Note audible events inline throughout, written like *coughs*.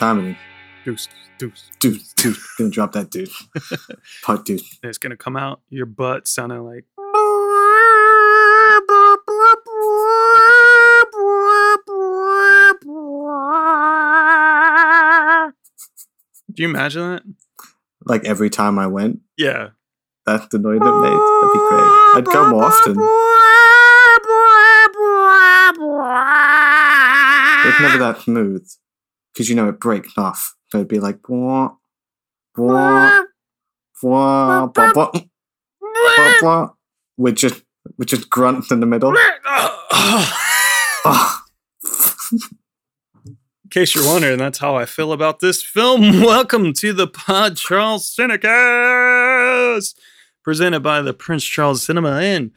time it is. Deuce, deuce. Dude, dude, gonna drop that dude. *laughs* Putt dude. And it's gonna come out your butt sounding like. Do you imagine that? Like every time I went, Yeah. that's the noise it made. That'd be great. I'd go often. It's never that smooth. Because you know it breaks off. So it'd be like bwah, bwah, bwah, bwah, bwah, bwah, bwah, with just with just grunts in the middle. *laughs* In case you're wondering, that's how I feel about this film. *laughs* Welcome to the Pod Charles Cinecast, presented by the Prince Charles Cinema and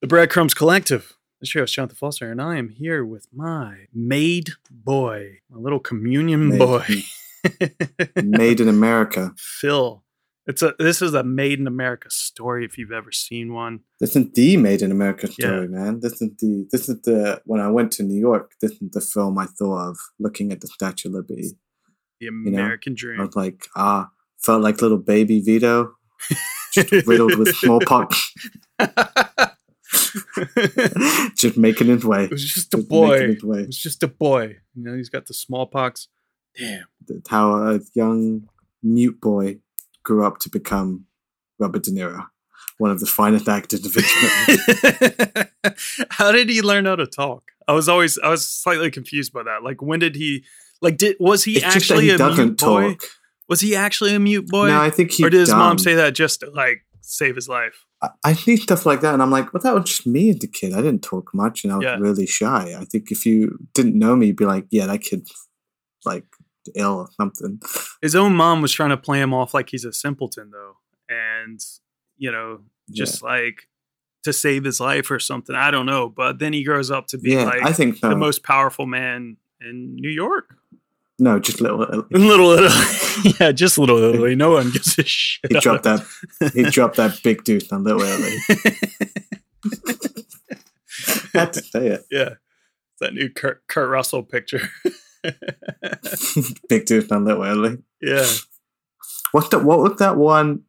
the Breadcrumbs Collective. This year, Jonathan Foster, and I am here with my maid boy, my little communion Made- boy, *laughs* Made in America. Fil. It's a this is a Made in America story if you've ever seen one. This isn't the Made in America Yeah. story, man. This is the this is the when I went to New York. This is the film I thought of looking at the Statue of Liberty. The know, American I Dream. was like, ah, felt like little baby Vito, just riddled with *laughs* smallpox, *laughs* *laughs* just making his way. It was just a Just boy. It was just a boy. You know, he's got the smallpox. Damn. That's how a young mute boy grew up to become Robert De Niro, one of the finest actors of his *laughs* *laughs* how did he learn how to talk? I was always I was slightly confused by that. Like when did he like did was he It's actually he a mute boy? talk. Was he actually a mute boy? No, I think he. or did his mom say that just to like save his life? I- see stuff like that, and I'm like, well, that was just me as a kid. I didn't talk much, and I was Yeah. really shy. I think if you didn't know me, you'd be like, yeah, that kid's like ill or something. His own mom was trying to play him off like he's a simpleton though. And you know, just like to save his life or something. I don't know. But then he grows up to be yeah, like I think so. the most powerful man in New York. No, just little. In *laughs* Little Italy. *laughs* yeah, just Little Italy. No one gives a shit. He dropped that. He *laughs* dropped that big deuce on Little Italy. Had to say it. yeah. It's that new Kurt, Kurt Russell picture. big deuce on Little Italy. yeah. What's that? What was that one?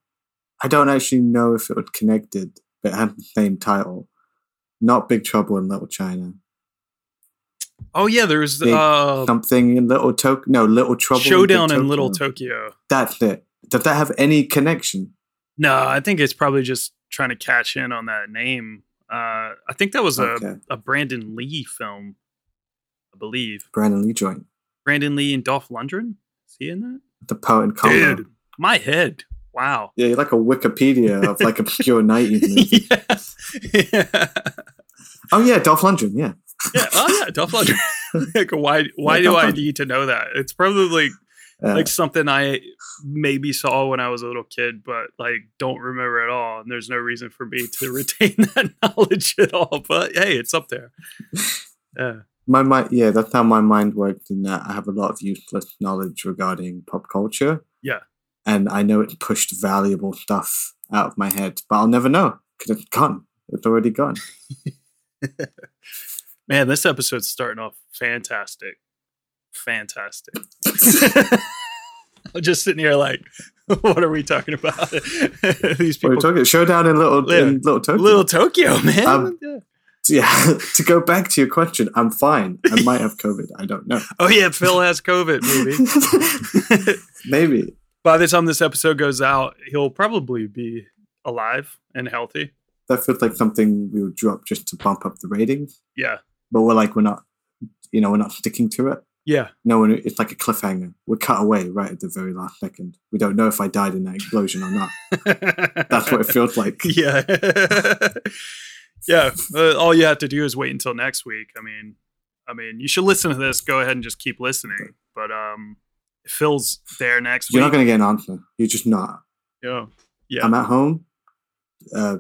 I don't actually know if it was connected, but it had the same title. Not Big Trouble in Little China. Oh yeah, there's uh Something in Little Tokyo. No, Little Trouble. Showdown in Little Tokyo. That's it. Does that have any connection? No, I think it's probably just trying to catch in on that name. Uh I think that was a, Okay. a Brandon Lee film, I believe. Brandon Lee joint. Brandon Lee and Dolph Lundgren? Is he in that? The poet and combo. Dude, my head. Wow. Yeah, you're like a Wikipedia of like obscure 90s movies. yeah. yeah. Oh yeah, Dolph Lundgren. Yeah. Yeah. Oh yeah, Dolph Lundgren. *laughs* like, why? Why Yeah, do I need to know that? It's probably Uh, like something I maybe saw when I was a little kid, but like don't remember at all. And there's no reason for me to *laughs* retain that *laughs* knowledge at all. But hey, it's up there. Yeah. my mind. Yeah, that's how my mind works. In that I have a lot of useless knowledge regarding pop culture. Yeah. And I know it pushed valuable stuff out of my head, but I'll never know because it's gone. It's already gone. Man, this episode's starting off fantastic. Fantastic. *laughs* I'm just sitting here like, *laughs* what are we talking about? *laughs* These people, we talking? Showdown in Little Yeah. in Little Tokyo. little Tokyo, man. Um, Yeah. yeah. to go back to your question, I'm fine. I might have COVID. I don't know. Oh yeah, Fil has COVID. Maybe. Maybe. By the time this episode goes out, he'll probably be alive and healthy. That feels like something we would drop just to bump up the ratings. Yeah, But we're like, we're not, you know, we're not sticking to it. yeah. No, one- it's like a cliffhanger. We're cut away right at the very last second. We don't know if I died in that explosion or not. *laughs* That's what it feels like. *laughs* yeah *laughs* yeah uh, all you have to do is wait until next week i mean i mean you should listen to this go ahead and just keep listening but um fil's there next You're week not going to get an answer. You're just not. yeah yeah I'm at home. Uh,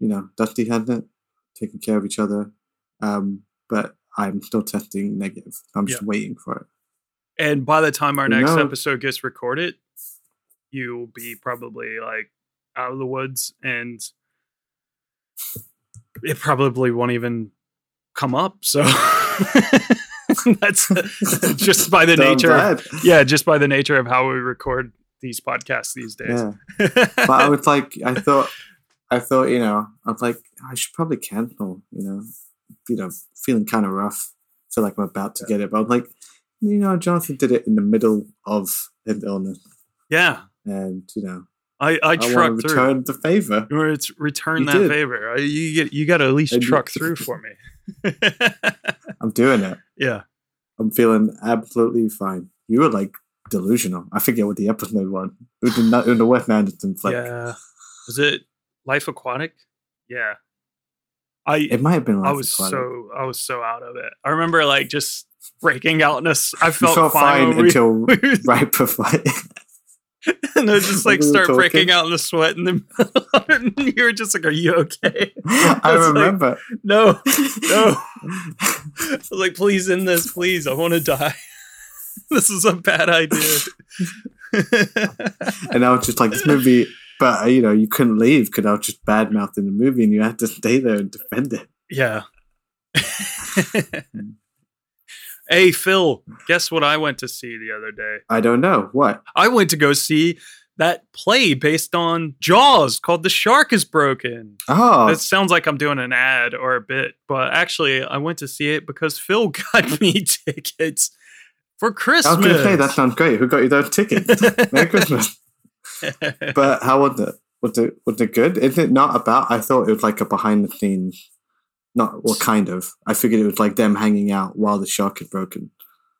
you know, Dusty had it, taking care of each other. Um, but I'm still testing negative. I'm just waiting for it. and by the time our Who next knows? episode gets recorded you'll be probably like out of the woods and it probably won't even come up so *laughs* That's *laughs* just by the So nature. Of, yeah, just by the nature of how we record these podcasts these days. Yeah. *laughs* But I was like, I thought, I thought, you know, I was like, I should probably cancel, you know, you know, feeling kind of rough. Feel like I'm about to get it. But I'm like, you know, Jonathan did it in the middle of an illness. yeah. And, you know, I, I I, trucked through. return the favor. You want to return You that did. favor. Uh, You get you got to at least did. truck *laughs* through for me. *laughs* I'm doing it. yeah. I'm feeling absolutely fine. You were like delusional. I forget what the episode was. It was in the, in the Wes Anderson flick. yeah. Was it Life Aquatic? Yeah. I It might have been. I was so I was so out of it. I remember like just breaking out in a. I felt, felt fine, fine until *laughs* right before. *laughs* and I just like start talking. breaking out in the sweat, *laughs* and then you were just like, "Are you okay?" I like- remember. No, no. I was like, "Please end this, please. I want to die. this is a bad idea." and I was just like, this movie, but you know, you couldn't leave because I was just bad mouthing the movie, and you had to *laughs* stay there and defend it. yeah. Hmm. hey Fil, guess what I went to see the other day? I don't know what. I went to go see that play based on Jaws called The Shark is Broken. Oh, That sounds like I'm doing an ad or a bit, but actually, I went to see it because Fil *laughs* got me tickets for I Christmas. was going to say that sounds great. Who got you those tickets? *laughs* Merry Christmas. But how was it? Was it was it good? Is it not about? I thought it was like a behind the scenes. Not well, kind of. I figured it was like them hanging out while the shark is broken.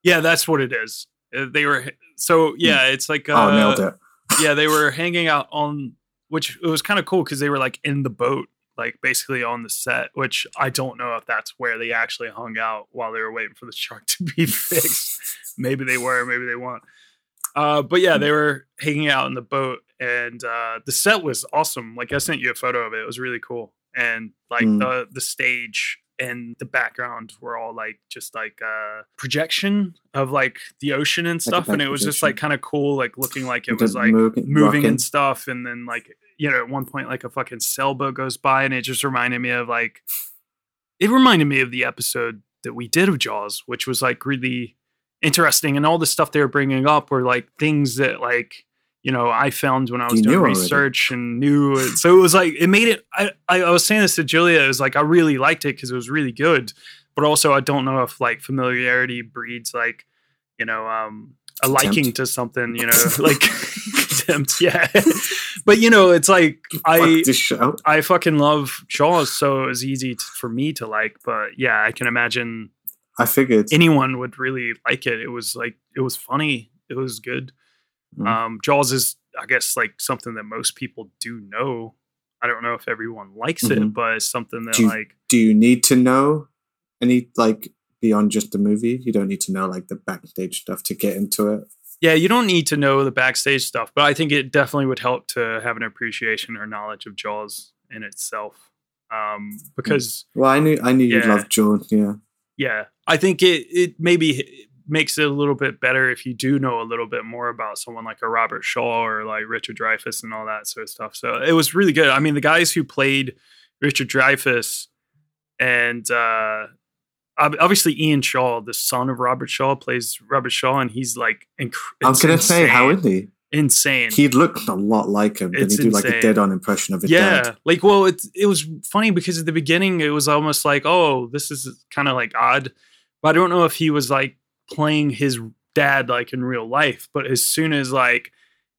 yeah, that's what it is. Uh, They were so yeah, it's like uh, oh, nailed it. yeah, they were hanging out on which it was kind of cool because they were like in the boat, like basically on the set. Which I don't know if that's where they actually hung out while they were waiting for the shark to be *laughs* fixed. maybe they were, maybe they weren't. Uh, but yeah, they were hanging out in the boat, and uh, the set was awesome. Like I sent you a photo of it; it was really cool. And like Mm. the the stage and the background were all like just like uh projection of like the ocean and Like stuff, and it was just like kind of cool, like looking like it was like moving and stuff and then like you know at one point like a fucking sailboat goes by and it just reminded me of like it reminded me of the episode that we did of jaws which was like really interesting and all the stuff they were bringing up were like things that like you know i found when i was You doing knew already. research and knew it. so it was like it made it i i, I was saying this to julia it was like i really liked it because it was really good but also i don't know if like familiarity breeds like you know um a liking Contempt. to something you know *laughs* like *laughs* yeah *laughs* but you know it's like i i fucking love jaws so it was easy t- for me to like but yeah i can imagine I figured. anyone would really like it it was like it was funny it was good Mm. um jaws is i guess like something that most people do know i don't know if everyone likes it Mhm. but it's something that Do you- like Do you need to know any like beyond just the movie? You don't need to know like the backstage stuff to get into it. Yeah, you don't need to know the backstage stuff, but I think it definitely would help to have an appreciation or knowledge of Jaws in itself. Um, because Well, I knew I knew you Yeah. loved Jaws. Yeah. yeah, I think it it maybe makes it a little bit better if you do know a little bit more about someone like a Robert Shaw or like Richard Dreyfuss and all that sort of stuff. So it was really good. I mean, the guys who played Richard Dreyfuss and uh obviously Ian Shaw, the son of Robert Shaw, plays Robert Shaw, and he's like inc- I was gonna say, how insane. he? insane. He looked a lot like him. Did he do like a dead-on impression of his yeah, dad? like well, it it was funny because at the beginning it was almost like, oh, this is kind of like odd, but I don't know if he was like playing his dad like in real life. But as soon as like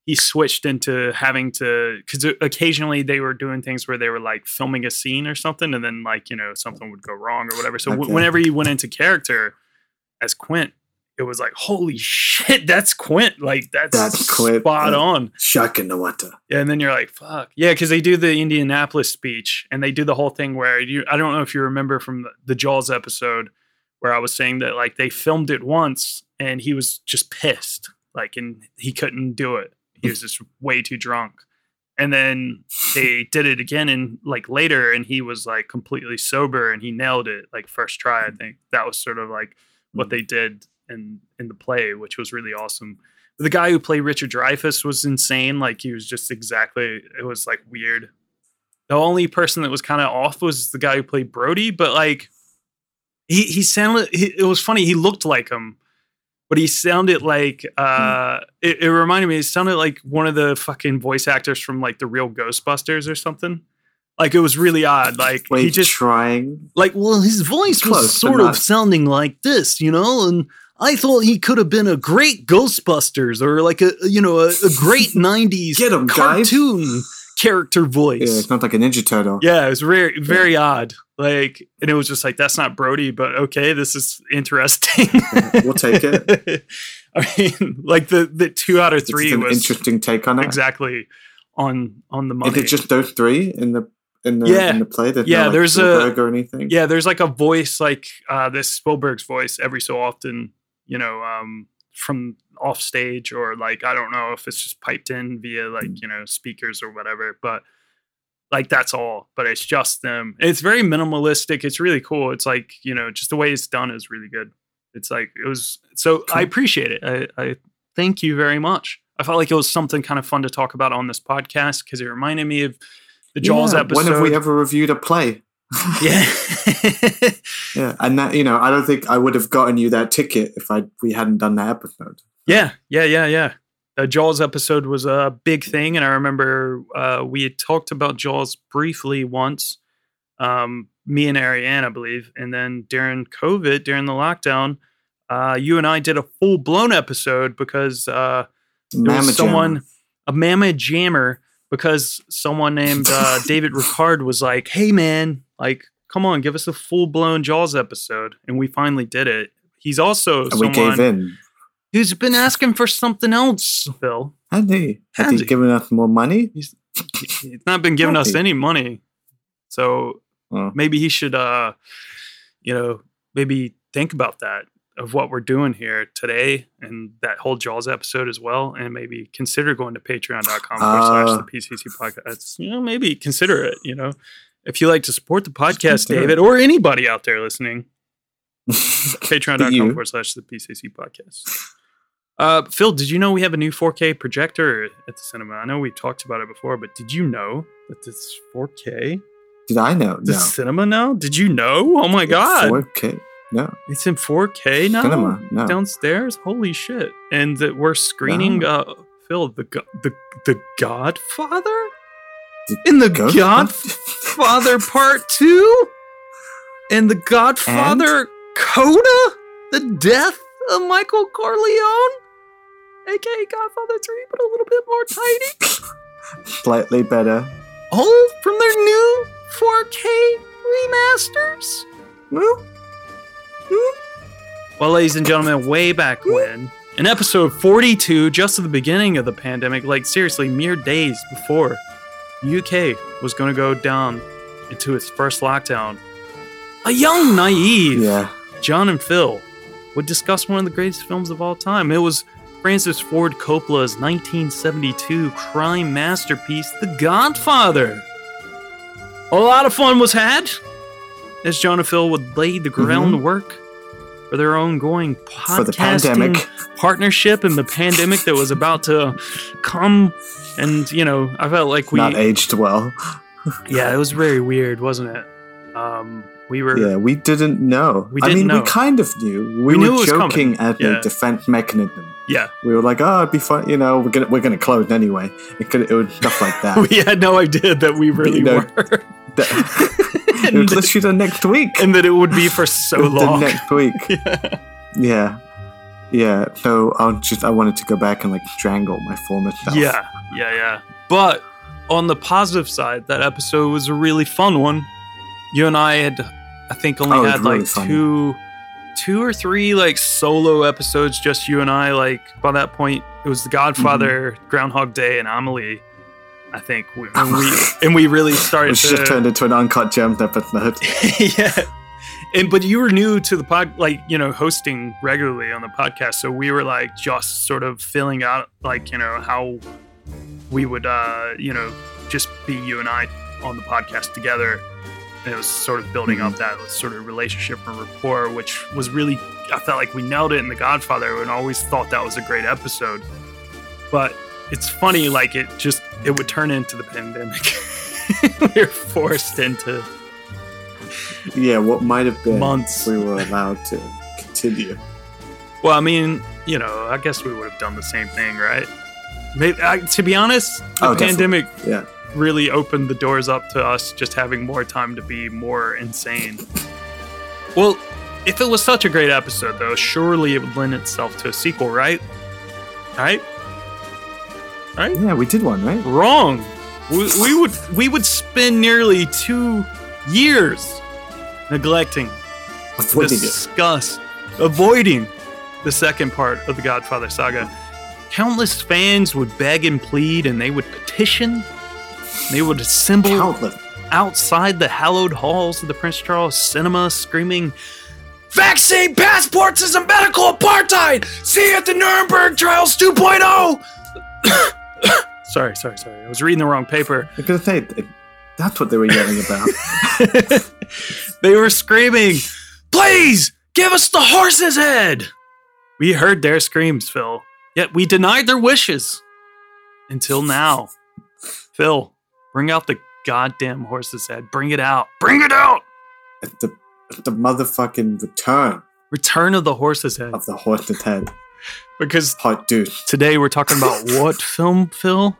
he switched into having to, because occasionally they were doing things where they were like filming a scene or something, and then like you know something would go wrong or whatever. So w- whenever he went into character as Quint. It was like, holy shit, that's Quint. Like, that's, That's Quint, spot on. Shark in the water. Yeah, and then you're like, fuck. Yeah, because they do the Indianapolis speech and they do the whole thing where you, I don't know if you remember from the, the Jaws episode where I was saying that like they filmed it once and he was just pissed. Like, and he couldn't do it. He was just way too drunk. And then they *laughs* did it again and like later and he was like completely sober and he nailed it like first try, I think. That was sort of like what they did in in the play, which was really awesome the guy who played Richard Dreyfuss was insane. Like he was just exactly it was like weird. The only person that was kind of off was the guy who played Brody, but like he he sounded. He, it was funny. He looked like him, but he sounded like. uh it, it reminded me. It sounded like one of the fucking voice actors from like the real Ghostbusters or something. Like it was really odd. Like Wait, he just trying. like well his voice Close, was sort of not- sounding like this you know and i thought he could have been a great ghostbusters or like a you know a, a great *laughs* 90s Get 'em, guys. Character Yeah, voice it's not like a Ninja Turtle. yeah it was very very odd like and it was just like that's not brody but okay this is interesting *laughs* we'll take it. *laughs* i mean like the the two out of three an was interesting take on it. exactly on on the money Is it just those three in the in the Yeah. in the play? There's Yeah, no, like, there's a- Spielberg or anything. yeah there's like a voice like uh this spielberg's voice every so often you know um from off stage or like i don't know if it's just piped in via like you know speakers or whatever but like that's all but it's just them. It's very minimalistic. It's really cool. It's like you know just the way it's done is really good. It's like it was so i appreciate it. I, I thank you very much. I felt like it was something kind of fun to talk about on this podcast because it reminded me of the jaws Yeah, episode When have we ever reviewed a play? yeah. *laughs* *laughs* Yeah, and that you know, I don't think I would have gotten you that ticket if I we hadn't done that episode. Yeah, yeah, yeah, yeah. The Jaws episode was a big thing, and I remember uh, we had talked about Jaws briefly once, um, me and Ariane, I believe, and then during COVID, during the lockdown, uh, you and I did a full blown episode because uh, there was someone, a mammoth jammer, because someone named uh, *laughs* David Ricard was like, "Hey, man, like, come on, give us a full blown Jaws episode," and we finally did it. He's also and we someone gave in. Who's been asking for something else, Fil. Had he? Had Had he he? given us more money? He's not been giving us any money. So Oh. maybe he should uh you know, maybe think about that of what we're doing here today and that whole Jaws episode as well. And maybe consider going to patreon.com forward slash Uh. the PCC podcast. You know, maybe consider it, you know. If you like to support the podcast, David, or anybody out there listening, *laughs* But patreon.com you- forward slash the PCC podcast. Uh, Fil, did you know we have a new 4K projector at the cinema? I know we talked about it before, but did you know that this 4K? Did I know? The No. cinema now? Did you know? Oh my god, 4K? No. it's in 4K now Cinema? No. downstairs. Holy shit! And that we're screening Wow. uh Fil the the the Godfather The in the Ghost- Godfather *laughs* Part Two, and the Godfather Coda, the death of Michael Corleone, aka Godfather Three, but a little bit more tiny. Slightly better. All from their new 4K remasters. Well, Well, ladies and gentlemen, way back hmm? when, in episode 42, just at the beginning of the pandemic, like seriously, mere days before UK was going to go down into its first lockdown, a young, naive yeah. John and Fil would discuss one of the greatest films of all time. It was Francis Ford Coppola's 1972 crime masterpiece, The Godfather. A lot of fun was had as John and Fil would lay the groundwork for their ongoing Mm-hmm. For the podcasting pandemic. partnership and the pandemic that was about to come. And, you know, I felt like we. Not aged well. *laughs* yeah, it was very weird, wasn't it? Um, we were. Yeah, we didn't know. We I didn't mean, know. we kind of knew. We, We were joking as Yeah. a defense mechanism. yeah. We were like, "Oh, it'd be fun." You know, we're gonna we're gonna close anyway. It could it would stuff like that. *laughs* we had no idea that we really know, were. That- *laughs* *laughs* it was literally the next week. and that it would be for so long. the next week. Yeah. Yeah, yeah. So I'll just I wanted to go back and like strangle my former self. yeah, yeah, yeah. But on the positive side, that episode was a really fun one. You and I had, I think, only Oh, had really like fun. two, two or three like solo episodes, just you and I. Like by that point, it was The Godfather, Mm-hmm. Groundhog Day, and Amelie. I think, we, and *laughs* we and we really started Which to just turned into an uncut gems *laughs* episode. yeah. And but you were new to the pod, like you know, hosting regularly on the podcast, so we were like just sort of filling out, like you know, how we would, uh, you know, just be you and I on the podcast together. It was sort of building up mm-hmm. that sort of relationship and rapport, which was really, I felt like we nailed it in The Godfather, and always thought that was a great episode. But it's funny, like it just it would turn into the pandemic. *laughs* we were forced into yeah, what might have been Months. we were allowed to continue. Well, I mean, you know, I guess we would have done the same thing, right? Maybe, I, to be honest, the Oh, definitely. pandemic Yeah. Really opened the doors up to us just having more time to be more insane. Well, if it was such a great episode, though, surely it would lend itself to a sequel, right? Right? Right? Yeah, we did one, right? Wrong. We, we would we would spend nearly two years neglecting Avoiding it. discuss, avoiding the second part of the Godfather saga. Countless fans would beg and plead, and they would petition. They would assemble Countless. outside the hallowed halls of the Prince Charles Cinema, screaming, "Vaccine passports is a medical apartheid! See you at the Nuremberg trials 2.0." *coughs* sorry, sorry, sorry. I was reading the wrong paper. I'm gonna say th- that's what they were yelling about. *laughs* they were screaming, Please give us the horse's head! We heard their screams, Fil, yet we denied their wishes. Until now. Fil, bring out the goddamn horse's head. Bring it out. Bring it out! At the at the motherfucking return Return of the horse's head. of the horse's head. *laughs* Because Part two. today we're talking about *laughs* what film, Fil?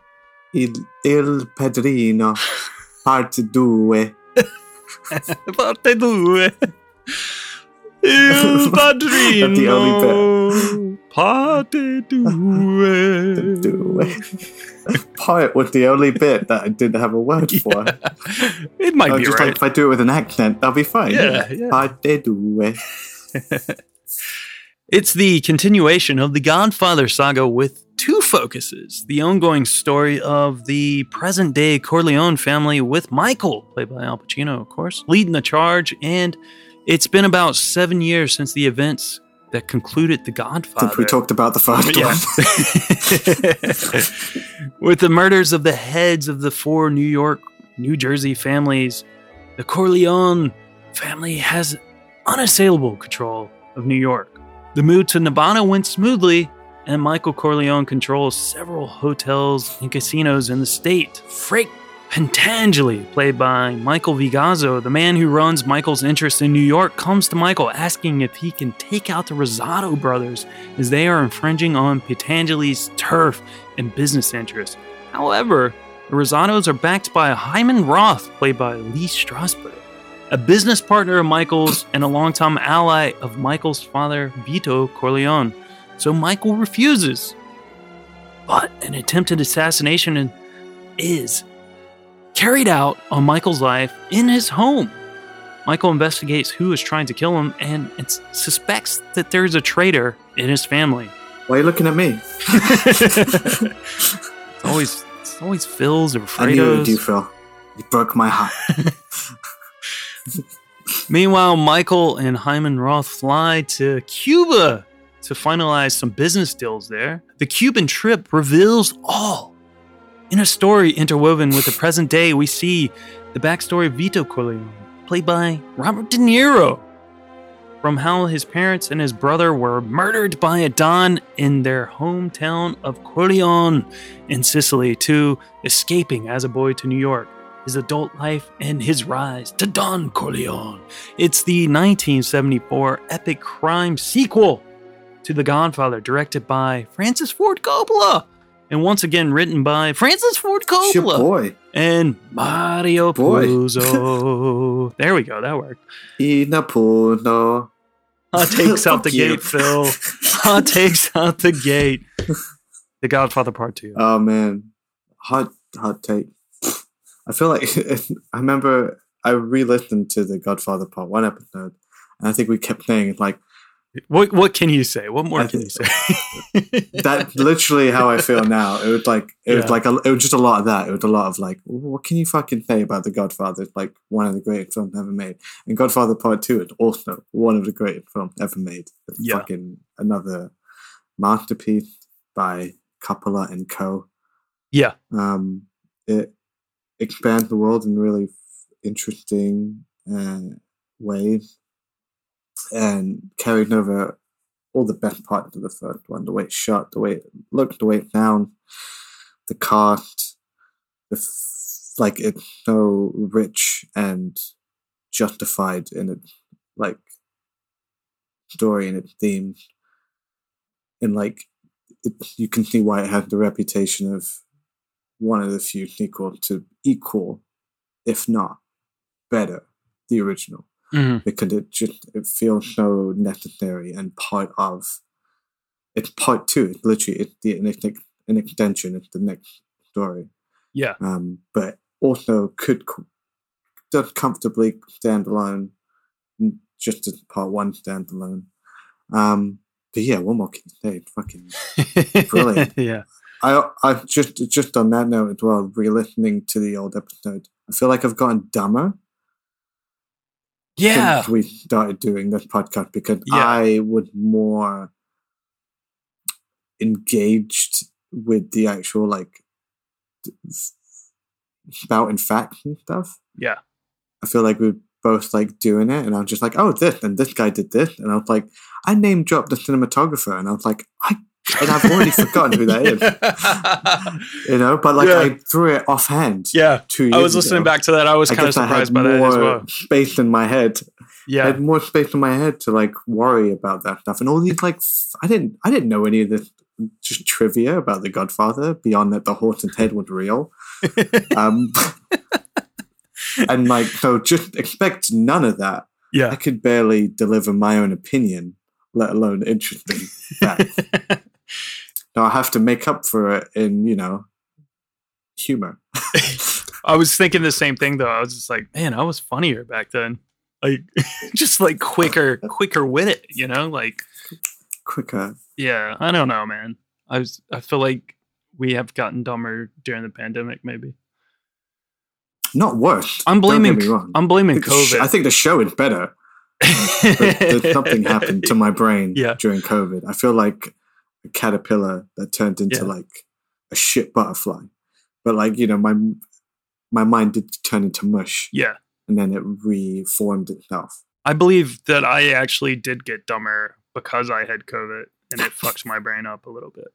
Il, il Padrino. *laughs* Part due. Parte due. Il That's the padrino. Parte due. *laughs* Due. Part was the only bit that I didn't have a word for. It might Oh, be just right. like if I do it with an accent, that'll be fine. Yeah, yeah. Parte due. *laughs* It's the continuation of the Godfather saga with two focuses. The ongoing story of the present day Corleone family with Michael, played by Al Pacino, of course, leading the charge. And it's been about seven years since the events that concluded The Godfather. Since we talked about the first Yeah. one. *laughs* With the murders of the heads of the four New York, New Jersey families, the Corleone family has unassailable control of New York. The move to Nevada went smoothly, and Michael Corleone controls several hotels and casinos in the state. Frank Pentangeli, played by Michael V. Gazzo, the man who runs Michael's interest in New York, comes to Michael asking if he can take out the Rosato brothers as they are infringing on Pentangeli's turf and business interests. However, the Rosatos are backed by Hyman Roth, played by Lee Strasberg, a business partner of Michael's and a longtime ally of Michael's father, Vito Corleone. So Michael refuses. But an attempted assassination is carried out on Michael's life in his home. Michael investigates who is trying to kill him and, and suspects that there's a traitor in his family. Why are you looking at me? *laughs* it's always it's always Fil's or I knew it would do, Fredo's. Fil. You broke my heart. *laughs* Meanwhile, Michael and Hyman Roth fly to Cuba to finalize some business deals there. The Cuban trip reveals all. In a story interwoven with the present day, we see the backstory of Vito Corleone, played by Robert De Niro, from how his parents and his brother were murdered by a Don in their hometown of Corleone in Sicily to escaping as a boy to New York, his adult life, and his rise to Don Corleone. It's the 1974 epic crime sequel to The Godfather, directed by Francis Ford Coppola. And once again, written by Francis Ford Coppola boy. and Mario Boy. *laughs* Puzo. there we go. That worked. Inapuno. Hot *laughs* takes out the you. gate, Fil. *laughs* Hot takes out the gate. The Godfather Part 2. Oh man, hot hot take. I feel like I remember I re-listened to the Godfather Part One episode, and I think we kept saying like What what can you say? What more I can you say? that. literally how I feel now. It was like it was Yeah. like a, it was just a lot of that. It was a lot of like, what can you fucking say about the Godfather? It's like one of the greatest films ever made, and Godfather Part Two is also one of the greatest films ever made. It's Yeah. fucking another masterpiece by Coppola and Co. yeah. um, it expands the world in really f- interesting uh, ways and carried over all the best parts of the first one the way it's shot the way it looked the way it sounds the cast the f- like it's so rich and justified in its like story and its themes. And like it, you can see why it has the reputation of one of the few sequels to equal, if not better, the original Mhm. because it just it feels so necessary and part of it's part two. It's literally it's the an, an extension. It's the next story. Yeah. Um, but also could co- does comfortably stand alone, just as part one stand alone. Um, but yeah, one more can say? It's fucking *laughs* Brilliant. yeah. I I just just on that note as well, re-listening to the old episode, I feel like I've gotten dumber Yeah. since we started doing this podcast because Yeah. I was more engaged with the actual like spouting facts and stuff. Yeah. I feel like we are both like doing it, and I was just like, "Oh, this and this guy did this," and I was like, "I name dropped the cinematographer," and I was like, "I," and I've already *laughs* forgotten who that is, you know. But like, Yeah. I threw it offhand. yeah. Two years I was listening ago. back to that. I was I kind of guess I had surprised by that as well. space in my head Yeah, I had more space in my head to like worry about that stuff and all these like I didn't I didn't know any of this just trivia about the Godfather beyond that the horse and head was real. *laughs* Um, and like so just expect none of that. Yeah, I could barely deliver my own opinion, let alone interesting facts. *laughs* Now I have to make up for it in, you know, humor. *laughs* I was thinking the same thing though. I was just like, man, I was funnier back then. Like *laughs* just like quicker, quicker with it, you know? Like Quicker. yeah, I don't know, man. I was I feel like we have gotten dumber during the pandemic maybe. Not worse. I'm blaming. I'm blaming COVID. I think the show is better. *laughs* something happened to my brain Yeah. during COVID. I feel like a caterpillar that turned into Yeah. like a shit butterfly. But like you know, my my mind did turn into mush, Yeah. and then it reformed itself. I believe that I actually did get dumber because I had COVID and it fucks my brain up a little bit.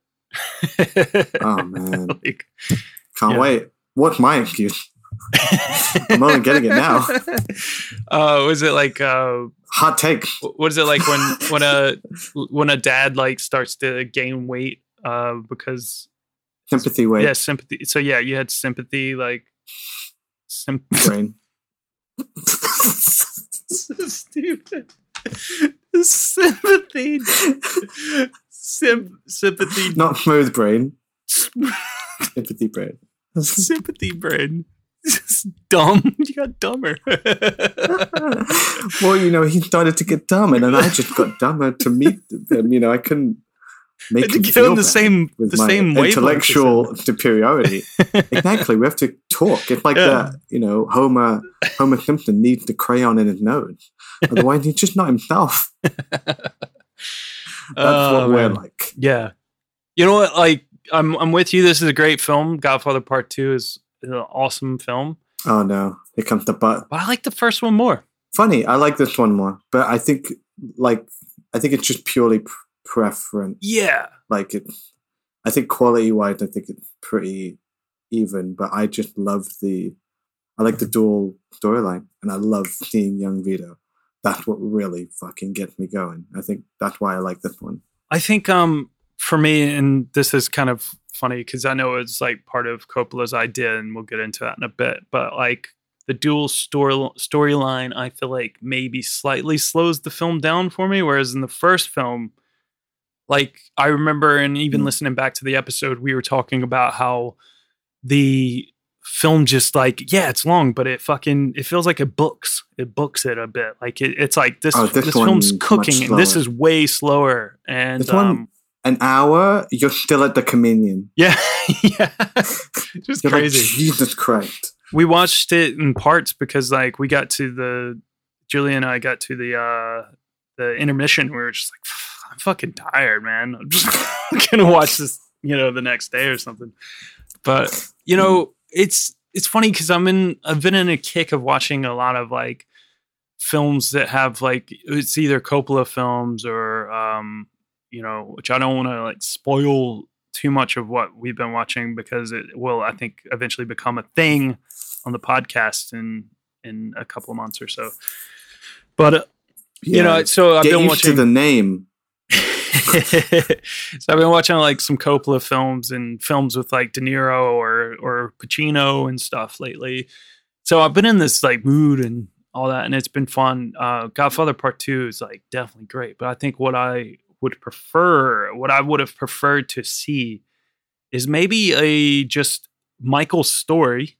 *laughs* Oh man, *laughs* like, can't Yeah. wait. What's my excuse? I'm only getting it now. *laughs* Uh, was it like uh, Hot take. what is it like when when a when a dad like starts to gain weight uh because Sympathy weight. yeah sympathy so yeah you had sympathy like sim- *laughs* Brain. so *laughs* stupid sympathy Sym- sympathy Not smooth brain. Sympathy brain. sympathy brain Just dumb *laughs* you got dumber *laughs* well, you know, he started to get dumb, and then I just got dumber to meet them. You know, I couldn't make to him get feel on the same with the my same intellectual superiority. *laughs* exactly, we have to talk. It's like Yeah. that. You know, Homer Homer Simpson needs the crayon in his nose, otherwise he's just not himself. That's Oh, what we're man. like. Yeah. You know what? Like, I'm I'm with you. This is a great film. Godfather Part Two is an awesome film, Oh no, it comes to butt. but I like the first one more. Funny, I like this one more, but I think like I think it's just purely p- preference. Yeah. like it. i think quality wise i think it's pretty even but i just love the i like the dual storyline and i love seeing young vito that's what really fucking gets me going i think that's why i like this one I think um for me, and this is kind of funny because I know it's like part of Coppola's idea, and we'll get into that in a bit. But like the dual story storyline, I feel like maybe slightly slows the film down for me. Whereas in the first film, like I remember, and even listening back to the episode, we were talking about how the film just like yeah it's long but it fucking it feels like it books it books it a bit like it, it's like this Oh, this, this film's cooking and this is way slower and This one- um an hour you're still at the communion. *laughs* Yeah yeah. Just you're crazy. Like jesus christ. We watched it in parts because like we got to the Julie and I got to the uh the intermission. We were just like I'm fucking tired man. I'm just *laughs* gonna watch this you know the next day or something. But you know it's it's funny because I'm in I've been in a kick of watching a lot of like films that have like it's either Coppola films or um you know which I don't want to like spoil too much of what we've been watching because it will I think eventually become a thing on the podcast in in a couple of months or so. But uh, you know, so I've Get been watching the name. *laughs* so I've been watching like some Coppola films and films with like De Niro or or Pacino and stuff lately. So I've been in this like mood and all that, and it's been fun. Uh, Godfather Part Two is like definitely great, but I think what I would prefer, what I would have preferred to see, is maybe a just Michael story,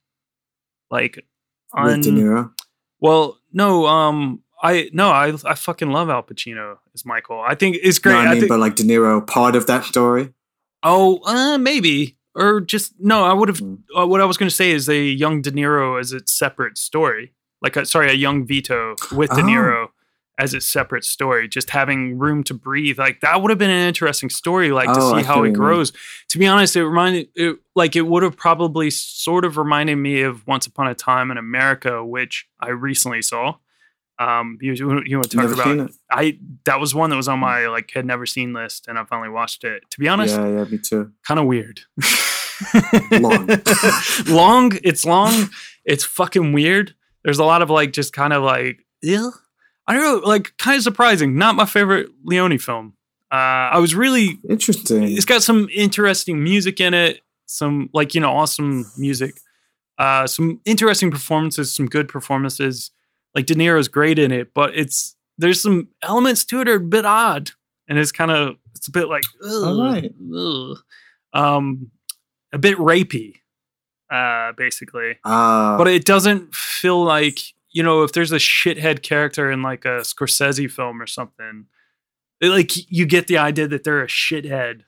like with De Niro. well, no, um, I no, I I fucking love Al Pacino as Michael. I think it's great. No, I mean, think, but like De Niro, part of that story. oh, uh, maybe or just no. I would have. Mm. Uh, what I was going to say is a young De Niro as its separate story. Like, a, sorry, a young Vito with De Oh. Niro as a separate story. Just having room to breathe. Like that would have been an interesting story. Like to Oh, I see how it mean. grows. To be honest, it reminded it like it would have probably sort of reminded me of Once Upon a Time in America, which I recently saw. Um, you you, you want to talk Never about? I that was one that was on my like had never seen list, and I finally watched it. To be honest, Yeah, yeah, me too. kind of weird. *laughs* Long. *laughs* long. It's long. It's fucking weird. There's a lot of like just kind of like yeah. I don't know, like kind of surprising. Not my favorite Leone film. Uh, I was really. Interesting. It's got some interesting music in it. Some like you know awesome music. Uh, some interesting performances. Some good performances. Like De Niro's great in it, but it's there's some elements to it are a bit odd, and it's kind of it's a bit like ugh, Alright. ugh. um, a bit rapey, uh, basically. Ah, But it doesn't feel like you know if there's a shithead character in like a Scorsese film or something, it, like you get the idea that they're a shithead,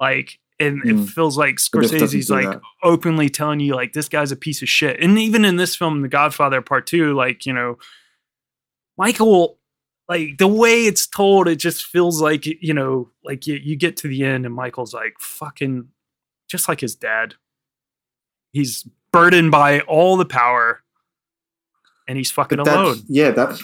like. And Hmm. it feels like But this doesn't Scorsese's like that. openly telling you like this guy's a piece of shit. And even in this film, The Godfather Part Two, like you know, Michael, like the way it's told, it just feels like you know, like you, you get to the end and Michael's like fucking, just like his dad. He's burdened by all the power, and he's fucking alone. yeah, that.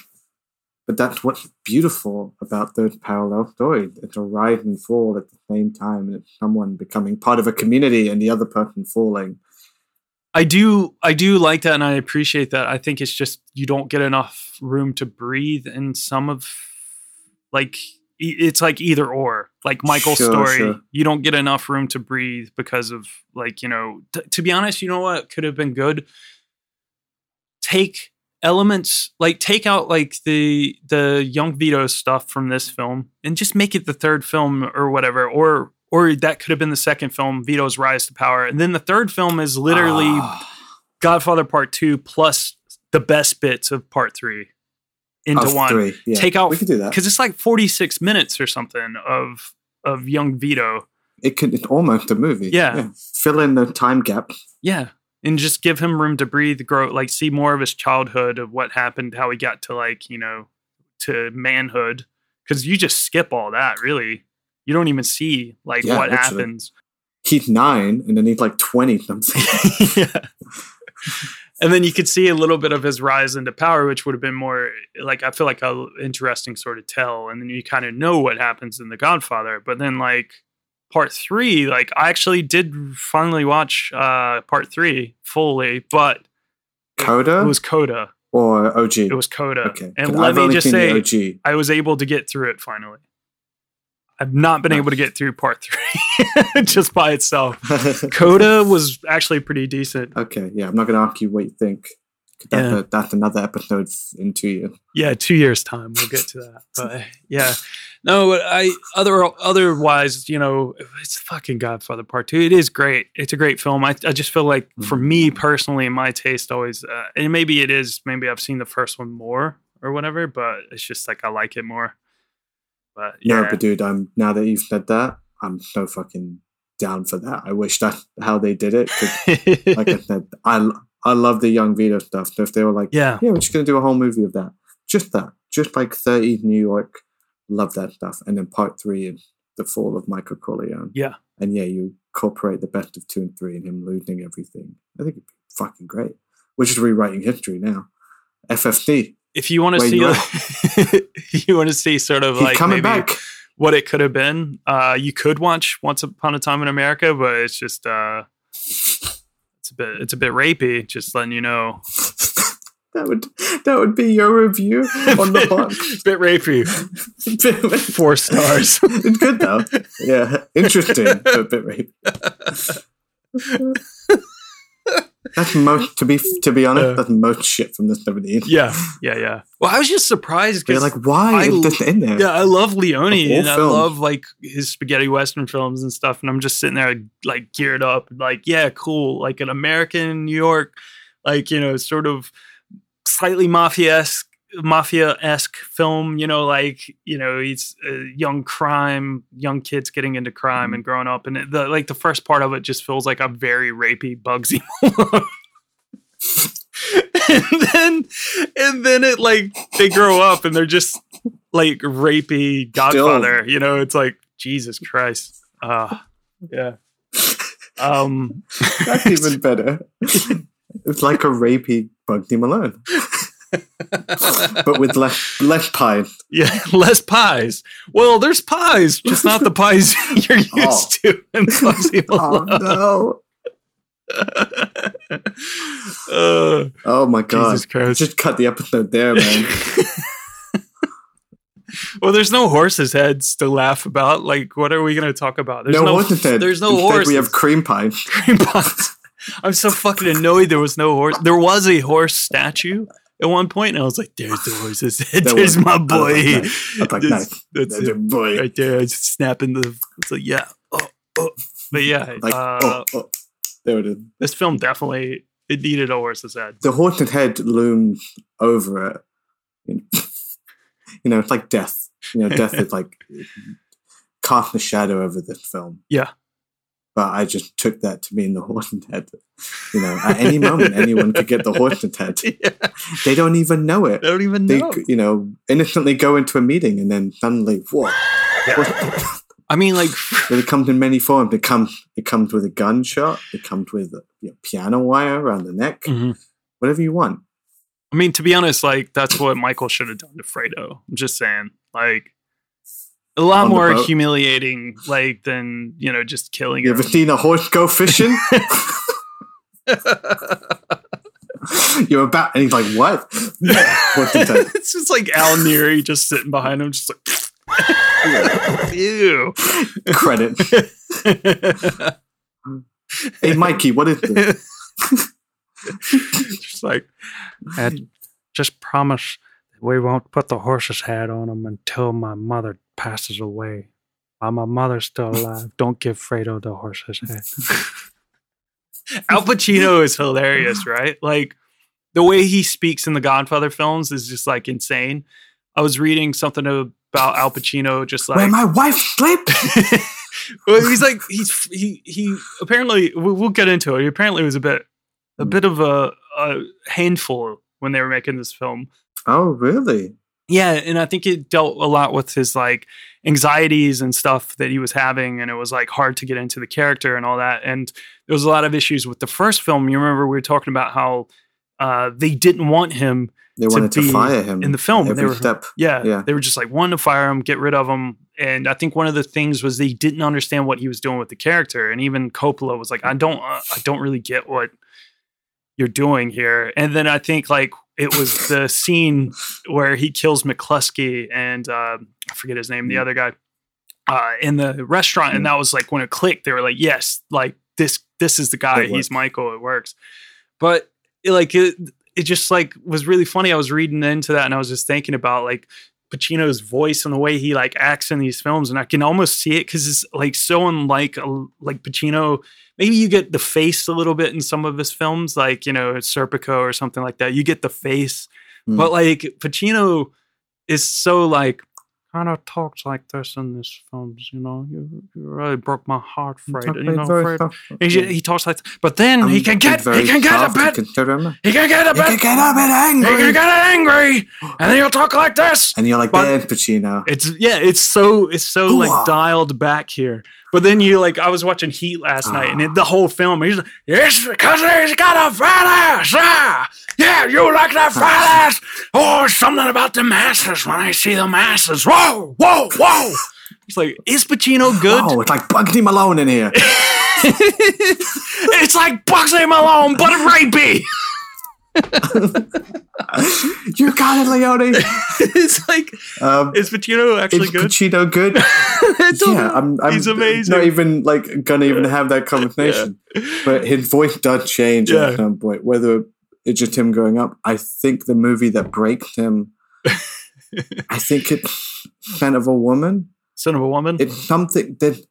But that's what's beautiful about those parallel stories. It's a rise and fall at the same time, and it's someone becoming part of a community and the other person falling. I do I do like that and I appreciate that. I think it's just you don't get enough room to breathe in some of like it's like either or. Like Michael's Sure, story, sure. you don't get enough room to breathe because of like, you know, t- to be honest, you know what could have been good? Take elements like take out like the the young Vito stuff from this film and just make it the third film or whatever or or that could have been the second film Vito's rise to power and then the third film is literally Ah, Godfather Part Two plus the best bits of Part Three into of one. three. Yeah, Take out We could do that. because it's like forty six minutes or something of of young Vito. It could. It's almost a movie. Yeah. Fill in the time gap. Yeah, and just give him room to breathe, grow, like see more of his childhood of what happened, how he got to like you know to manhood. Because you just skip all that, really. You don't even see like Yeah, what literally. happens. He's nine, and then he's like twenty something. *laughs* *laughs* yeah. And then you could see a little bit of his rise into power, which would have been more like I feel like a interesting sort of tell. And then you kind of know what happens in The Godfather. But then like part three, like I actually did finally watch uh part three fully, but Coda it was Coda. or OG. It was Coda. okay. And let me just say, OG. I was able to get through it finally. I've not been able to get through part three *laughs* just by itself. *laughs* Coda was actually pretty decent. okay, yeah, I'm not going to ask you what you think. That's, Yeah. a, that's another episode in two years. yeah two years time we'll get to that *laughs* but yeah no but i other otherwise you know it's fucking godfather part two it is great it's a great film i, I just feel like for me personally my taste always uh, and maybe it is maybe i've seen the first one more or whatever but it's just like i like it more but No, yeah but dude, I'm now that you've said that, I'm so fucking down for that. I wish that's how they did it. Like I *laughs* said, I I love the young Vito stuff. So if they were like, yeah yeah, we're just gonna do a whole movie of that, just that, just like 30 New York, love that stuff. And then part three is the fall of Michael Corleone. yeah And yeah, you incorporate the best of two and three and him losing everything. I think it'd be fucking great. We're just rewriting history now. FFC, if you want to see you *laughs* want to see sort of he's like coming maybe back. what it could have been. Uh, you could watch Once Upon a Time in America, but it's just uh, bit it's a bit rapey. Just letting you know. *laughs* That would that would be your review on the *laughs* box. *laughs* Bit rapey. Four stars. it's good though. Yeah, interesting, but a bit rapey. That's most to be to be honest. Yeah. That's most shit from the seventies. yeah, yeah, yeah. Well, I was just surprised because like, why I is this in there? Yeah, I love Leone and I love like his spaghetti western films and stuff. And I'm just sitting there like geared up, like, yeah, cool. Like an American New York, like, you know, sort of slightly mafia esque mafia esque film, you know, like, you know, he's a young crime, young kids getting into crime and growing up. And it- the like the first part of it just feels like a very rapey Bugsy *laughs* and then and then it like they grow up and they're just like rapey godfather you know it's like jesus christ. Uh yeah. Um *laughs* That's even better. *laughs* it's like a rapey Bugsy Malone, *laughs* but with less less pies. yeah *laughs* less pies well there's pies just not the pies *laughs* you're used Oh. to in Oh no! uh, Oh my god! jesus christ Just cut the episode there, man. well there's no horses heads to laugh about like what are we going to talk about there's no, no, horse instead. there's no horse We have cream pies. cream pies. I'm so fucking annoyed there was no horse. There was a horse statue at one point, and I was like, "There's the horse's *laughs* *laughs* head. There's my boy. like, nice. I was like, That's-. That's boy. right there. I just snapping the. It's like, yeah, oh, oh. But yeah, *laughs* Like, uh, oh, oh. There it is. this film definitely it needed a horse's head. The haunted head looms over it. You know, it's like death. You know, death is like cast a shadow over this film. Yeah. But I just took that to mean the *laughs* haunted head. You know, at any moment, anyone could get the haunted head. *laughs* yeah, They don't even know it. They don't even They, know. you know, innocently go into a meeting and then suddenly, what? I mean, like, *laughs* it comes in many forms. It comes, it comes with a gunshot. It comes with a you know, piano wire around the neck. Mhm. Whatever you want. I mean, to be honest, like that's what Michael should have done to Fredo. I'm just saying, like. A lot more humiliating, like than you know, just killing You ever seen a horse go fishing? *laughs* You're about, and he's like, "What?" *laughs* It's just like Al Neri just sitting behind him, just like, *laughs* ew. Credit. Hey, Mikey, what is this? just like, and just promise we won't put the horse's head on him until my mother passes away. While my mother's still alive, *laughs* don't give Fredo the horse's head. *laughs* Al Pacino is hilarious, right? Like the way he speaks in the Godfather films is just like insane. I was reading something about Al Pacino, just like Where my wife slept? *laughs* well, he's like he's he he apparently we- we'll get into it. He apparently was a bit a bit of a, a handful when they were making this film. Oh, really? Yeah, and I think it dealt a lot with his like anxieties and stuff that he was having, and it was like hard to get into the character and all that. And there was a lot of issues with the first film. You remember we were talking about how uh, they didn't want him They To wanted to, fire him in the film. They were- step. yeah, Yeah. They were just like, one to fire him, get rid of him. And I think one of the things was they didn't understand what he was doing with the character. And even Coppola was like, I don't, uh, I don't really get what you're doing here. And then I think like it was the scene where he kills McCluskey and uh, I forget his name, the Mm. other guy, uh, in the restaurant. And Mm. that was like when it clicked. They were like, yes, like this, this is the guy. He's. Michael. It works. But it, like it, it just like was really funny. I was reading into that and I was just thinking about like Pacino's voice and the way he like acts in these films, and I can almost see it because it's like so unlike like Pacino. Maybe you get the face a little bit in some of his films, like you know Serpico or something like that. You get the face, Mm. but like Pacino is so like kind of talks like this in these films. You know, you, you really broke my heart, Fred. You know, Fred. He, he talks like, but then he can get, he can get a soft and bit, considerate. he can get a bit, He can get a bit angry, he can get angry, and then you'll talk like this. and you're like, But- there's Pacino. It's yeah, it's so it's so Hoo-ah. like dialed back here. But then you like, I was watching Heat last night, and it, the whole film, he's like, "Yes, because he's got a fat ass. Ah, yeah, you like that fat ass. Oh, something about the masses when I see the masses. Whoa, whoa, whoa." It's like, is Pacino good? Oh, it's like Bugsy Malone in here. *laughs* it's like Bugsy Malone, but rapey. *laughs* *laughs* you got it, Leone. *laughs* it's like Um, is Pacino actually is good? Pacino good? *laughs* Don't yeah. I'm, I'm He's amazing. Not even like gonna even have that conversation. But his voice does change Yeah. at some point. Whether it's just him growing up, I think the movie that breaks him, I think it's Son of a woman. Son of a woman. It's something that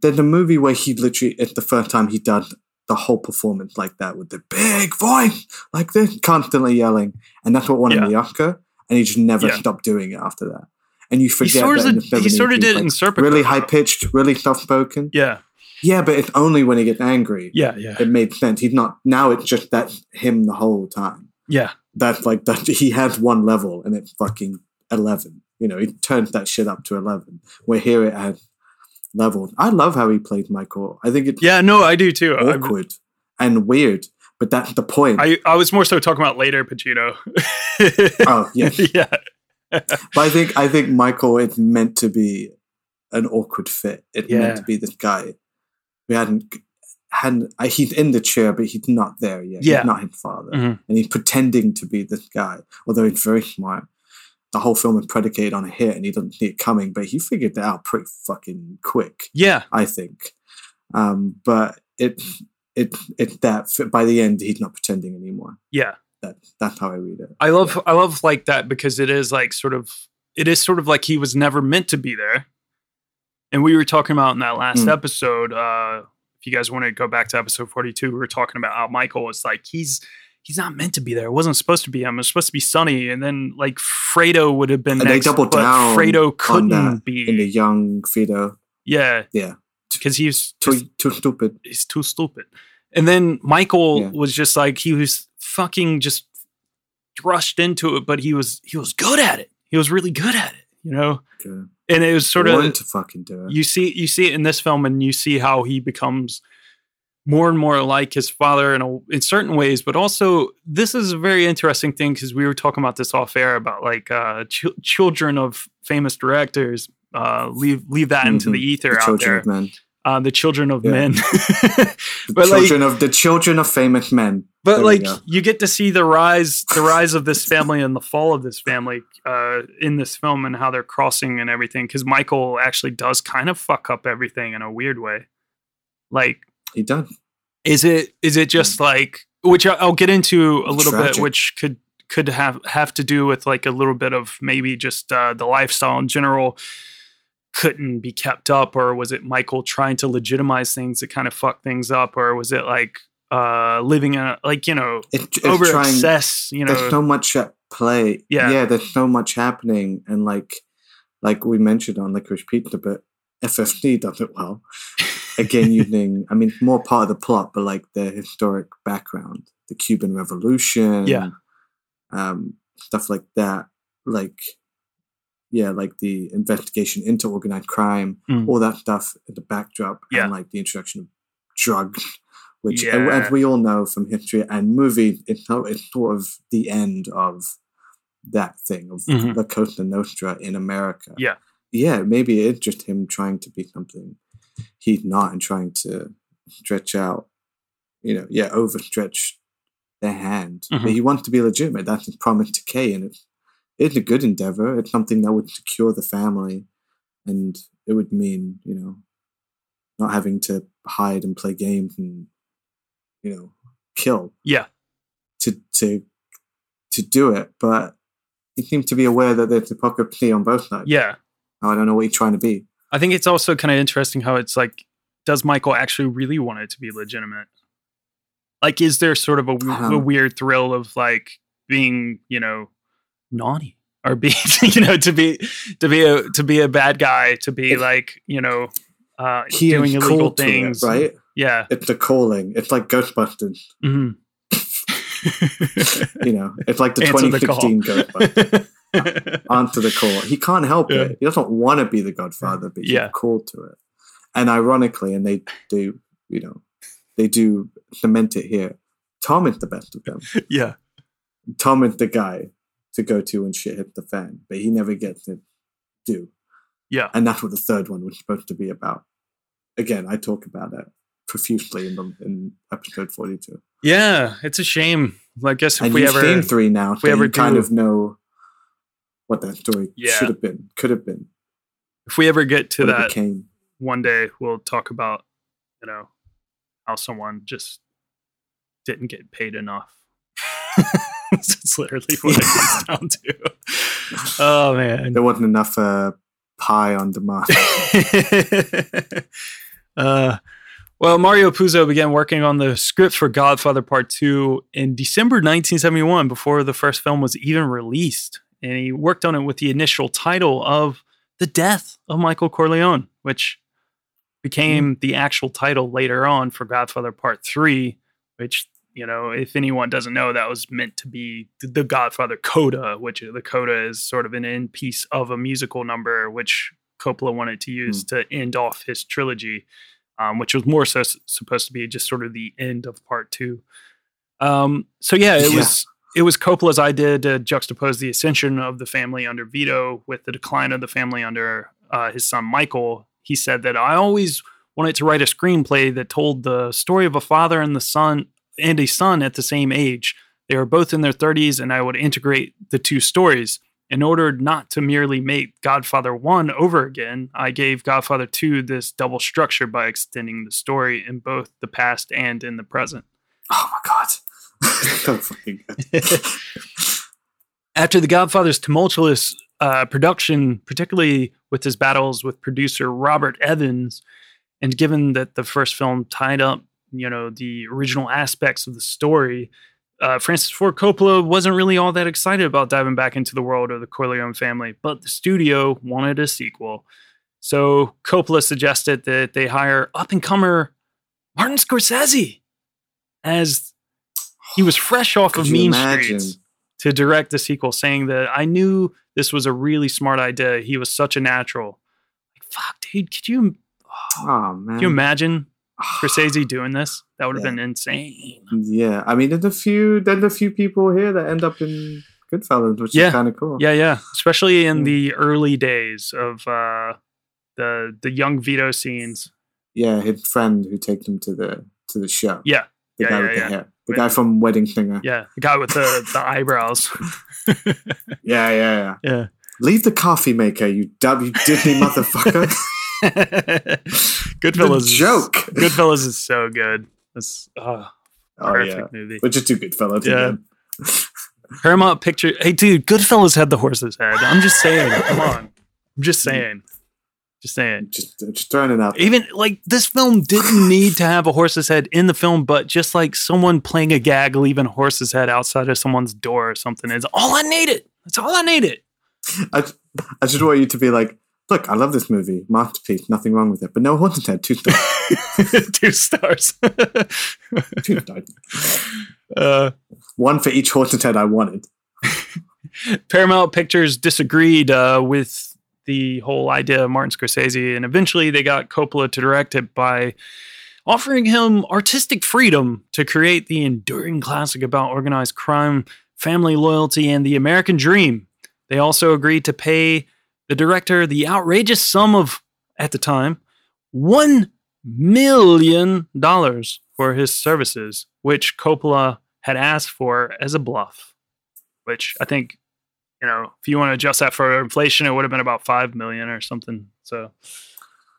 there's a movie where he literally it's the first time he done the whole performance like that with the big voice like this, constantly yelling, and that's what won him Yeah. the Oscar. And he just never Yeah. stopped doing it after that. And you he forget sort that of he 70s, sort of did it like, in Serpico. really high pitched, really soft spoken. Yeah, Yeah, but it's only when he gets angry. yeah, yeah, It made sense. He's not now. It's just that him the whole time. yeah. That's like that. He has one level, and it's fucking eleven. You know, he turns that shit up to eleven. Where here it had leveled. I love how he played Michael. I think it. Yeah, no, I do too. I, awkward and weird, but that's the point. I, I was more so talking about later Pacino. *laughs* oh yeah, *laughs* yeah, but I think I think Michael is meant to be an awkward fit. It's Yeah. meant to be this guy. We hadn't hadn't. I, he's in the chair, but he's not there yet. Yeah. He's not his father, Mhm. and he's pretending to be this guy. Although he's very smart. The whole film is predicated on a hit, and he doesn't see it coming. But he figured that out pretty fucking quick. yeah, I think. Um, but it it it, that by the end he's not pretending anymore. yeah. That that's how I read it. I love I love like that because it is like sort of it is sort of like he was never meant to be there. And we were talking about in that last Mm. episode, uh, if you guys want to go back to episode 42, we were talking about how Michael was like he's he's not meant to be there. It wasn't supposed to be him. It was supposed to be Sonny. And then like Fredo would have been And they doubled but down Fredo couldn't be. In the young Fido, yeah, yeah, because he's too too stupid. he's too stupid. And then Michael Yeah. was just like he was fucking just rushed into it, but he was he was good at it. He was really good at it, you know. Good. And it was sort of to fucking do it. you see you see it in this film, and you see how he becomes more and more like his father in a, in certain ways. But also, this is a very interesting thing because we were talking about this off air about like uh, ch- children of famous directors. Uh, leave leave that into Mhm. the ether the out there. of men. Uh, the children of Yeah. men. The *laughs* but like children of the children of famous men. but There like you get to see the rise the rise of this family and the fall of this family uh in this film and how they're crossing and everything because michael actually does kind of fuck up everything in a weird way like He does. is it is it just like which i'll get into a little bit which could could have have to do with like a little bit of maybe just uh the lifestyle in general couldn't be kept up or was it michael trying to legitimize things that kind of fuck things up or was it like uh living in a like you know It, over trying. excess you know, there's so much at play. Yeah. yeah. There's so much happening, and like, like we mentioned on Licorice Pizza, but FFC does it well. Again, *laughs* using I mean, more part of the plot, but like the historic background, the Cuban Revolution, Yeah. um, stuff like that. Like, yeah, like the investigation into organized crime, Mm. all that stuff at the backdrop, Yeah. and like the introduction of drugs, which, Yeah. as we all know from history and movie, it's, it's sort of the end of that thing of Mhm. La Costa Nostra in America. Yeah. Yeah, maybe it's just him trying to be something he's not and trying to stretch out, you know, yeah, overstretch their hand. Mhm. But he wants to be legitimate. That's his promise to Kay, and it's, it's a good endeavor. It's something that would secure the family, and it would mean, you know, not having to hide and play games and, you know, kill yeah to to to do it, but he seems to be aware that there's hypocrisy on both sides. yeah I don't know what he's trying to be. i think it's also kind of interesting how it's like does michael actually really want it to be legitimate like is there sort of a, Um, a weird thrill of like being you know naughty or being *laughs* you know to be to be a to be a bad guy to be If- like you know uh doing illegal to it, things right? yeah It's the calling. It's like Ghostbusters. Mhm. *laughs* You know, it's like the Answer the Ghostbusters. *laughs* *laughs* Answer the call. He can't help Yeah. it. He doesn't want to be the Godfather, but he's Yeah. called to it. And ironically, and they do, you know, they do cement it here. Tom is the best of them. *laughs* yeah Tom is the guy to go to when shit hits the fan, but he never gets to do. Yeah. And that's what the third one was supposed to be about. Again, I talk about it profusely in, the, in episode 42. Yeah, it's a shame I guess if and we ever seen three now, if we ever kind do- of know what that story Yeah. should have been, could have been, if we ever get to that became. one day, we'll talk about you know how someone just didn't get paid enough. *laughs* *laughs* That's literally what it comes down to. Oh man. There wasn't enough uh, pie on demand. *laughs* uh, well, Mario Puzo began working on the script for Godfather Part 2 in December 1971 before the first film was even released. And he worked on it with the initial title of The Death of Michael Corleone, which became the actual title later on for Godfather Part 3, which, you know, if anyone doesn't know, that was meant to be the- the Godfather coda, which the coda is sort of an end piece of a musical number, which Coppola wanted to use to end off his trilogy, um, which was more so s- supposed to be just sort of the end of part two. Um, so yeah, it Yeah. was it was Coppola's idea to juxtapose the ascension of the family under Vito with the decline of the family under uh, his son Michael. He said that I always wanted to write a screenplay that told the story of a father and the son and a son at the same age. They were both in their 30s, and I would integrate the two stories. In order not to merely make Godfather 1 over again, I gave Godfather 2 this double structure by extending the story in both the past and in the present. oh my god, *laughs* so fucking good. *laughs* After The Godfather's tumultuous uh, production, particularly with his battles with producer Robert Evans, and given that the first film tied up, you know, the original aspects of the story, uh, Francis Ford Coppola wasn't really all that excited about diving back into the world of the Corleone family, but the studio wanted a sequel. So Coppola suggested that they hire up and comer Martin Scorsese as he was fresh off Could of Mean imagine? Streets to direct the sequel, saying that I knew this was a really smart idea. He was such a natural. Like, fuck, dude, could you Oh man, could you imagine Scorsese doing this? That would have Yeah. been insane. Yeah, I mean, there's a few, there's a few people here that end up in Goodfellas, which Yeah. is kind of cool. Yeah, yeah. Especially in Yeah. the early days of uh, the the young Vito scenes. yeah, his friend who takes him to the to the show. Yeah, the yeah, guy yeah, with the hair, the guy from Wedding Singer. yeah. The guy with the the eyebrows. *laughs* Yeah, yeah, yeah. yeah. Leave the coffee maker, you dub, you Disney motherfucker. *laughs* Goodfellas. The joke. Goodfellas is so good. It's uh, Oh perfect yeah, movie. we'll just do Goodfellas Yeah. Paramount Picture. Hey, dude, Goodfellas had the horse's head. I'm just saying. Come on. I'm just saying. Just saying. Just, just throwing it out. Even like this film didn't need to have a horse's head in the film, but just like someone playing a gag, leaving a horse's head outside of someone's door or something is all I needed. That's all I needed. *laughs* I, I just want you to be like, look, I love this movie, masterpiece, nothing wrong with it, but no haunted head, two stars, *laughs* Two stars. *laughs* two stars. uh, one for each haunted head I wanted. Paramount Pictures disagreed uh, with the whole idea of Martin Scorsese, and eventually they got Coppola to direct it by offering him artistic freedom to create the enduring classic about organized crime, family loyalty, and the American dream. They also agreed to pay the director the outrageous sum of, at the time, $1 million for his services, which Coppola had asked for as a bluff, which I think you know, if you want to adjust that for inflation, it would have been about five million or something. So,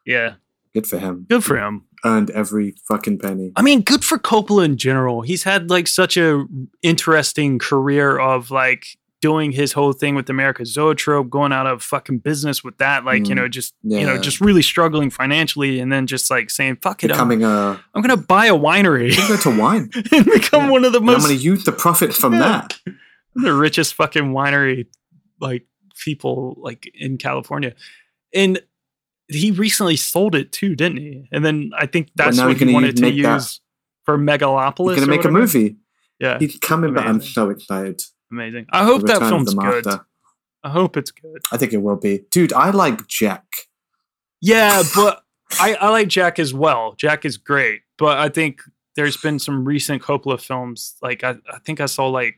yeah, Good for him. good for him. Earned every fucking penny. I mean, good for Coppola in general. He's had like such a interesting career of like doing his whole thing with America Zoetrope, going out of fucking business with that, like you Mm. know, just you know, just really struggling financially, and then just like saying, "Fuck it, I'm, a I'm gonna buy a winery go to wine. *laughs* and become Yeah. one of the And I'm going to use the profit from *laughs* Yeah. that. *laughs* the richest fucking winery like people like in California. And he recently sold it too, didn't he? And then I think that's what he wanted to make that- use for Megalopolis. He's gonna make a movie. Yeah, He's coming back. I'm so excited. amazing. I hope that film's good. I hope it's good. I think it will be. Dude, I like Jack. Yeah, but I, I like Jack as well. Jack is great, but I think there's been some recent Coppola films. Like I, I think I saw like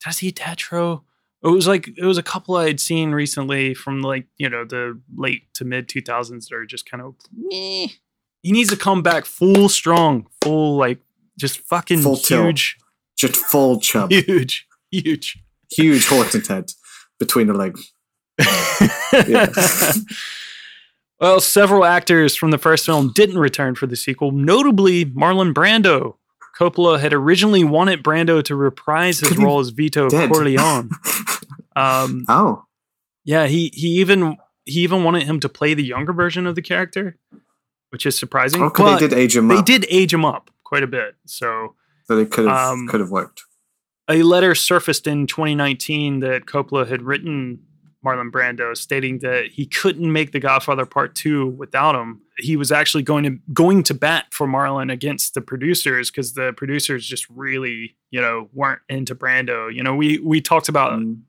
did I see Tetro? It was like it was a couple I had seen recently from like you know the late to mid 2000s that are just kind of. Meh. He needs to come back full strong, full like just fucking Full tilt. huge, just full chub, huge, huge. huge horse's head between the legs. *laughs* Well, several actors from the first film didn't return for the sequel, notably Marlon Brando. Coppola had originally wanted Brando to reprise his role as Vito dead? Corleone. *laughs* Um, oh, yeah, he he even he even wanted him to play the younger version of the character, which is surprising. okay, but they did age him they up, did age him up quite a bit. So so they could have um, could have worked. a letter surfaced in 2019 that Coppola had written Marlon Brando stating that he couldn't make The Godfather Part 2 without him. He was actually going to going to bat for Marlon against the producers because the producers just really, you know, weren't into Brando. You know, we we talked about Mm.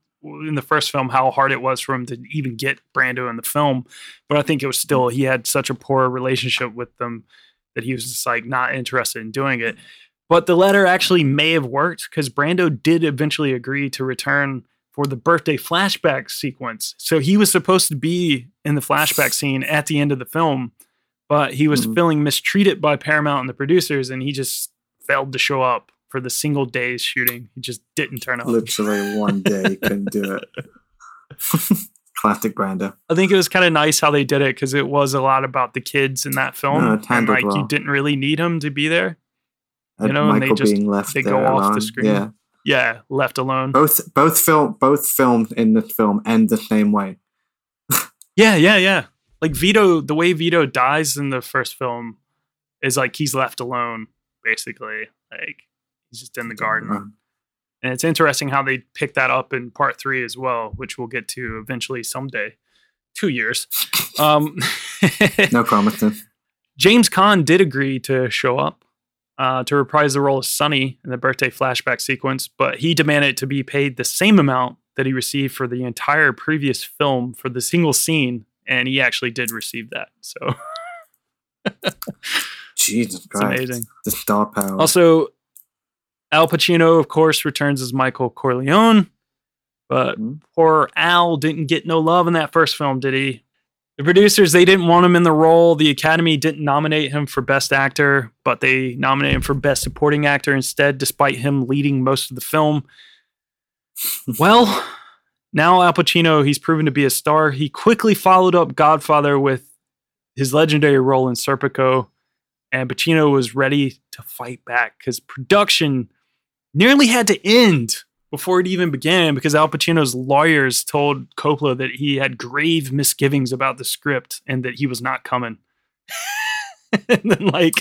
in the first film how hard it was for him to even get Brando in the film, but I think it was still he had such a poor relationship with them that he was just like not interested in doing it. But the letter actually may have worked because Brando did eventually agree to return for the birthday flashback sequence. So he was supposed to be in the flashback scene at the end of the film, but he was Mhm. feeling mistreated by Paramount and the producers, and he just failed to show up for the single day's shooting. He just didn't turn up. Literally one day couldn't do it. *laughs* Classic Brando. I think it was kind of nice how they did it because it was a lot about the kids in that film, No, and like you didn't really need him to be there. You know, and they just- they go off the screen. Yeah, Yeah, left alone. both both film both filmed in the film end the same way. Yeah, yeah, yeah. Like Vito, the way Vito dies in the first film is like he's left alone, basically. Like he's just in the garden. And it's interesting how they pick that up in part three as well, which we'll get to eventually someday. Two years. *laughs* Um, *laughs* no promising. James Caan did agree to show up uh, to reprise the role of Sonny in the birthday flashback sequence, but he demanded to be paid the same amount that he received for the entire previous film for the single scene, and he actually did receive that. So *laughs* Jesus it's Christ, amazing. the star power. Also, Al Pacino, of course, returns as Michael Corleone, but Mhm. poor Al didn't get no love in that first film, did he? The producers, they didn't want him in the role. The Academy didn't nominate him for Best Actor, but they nominated him for Best Supporting Actor instead, despite him leading most of the film. well, now Al Pacino, he's proven to be a star. He quickly followed up Godfather with his legendary role in Serpico, and Pacino was ready to fight back because production nearly had to end before it even began because Al Pacino's lawyers told Coppola that he had grave misgivings about the script and that he was not coming. *laughs* and then, like,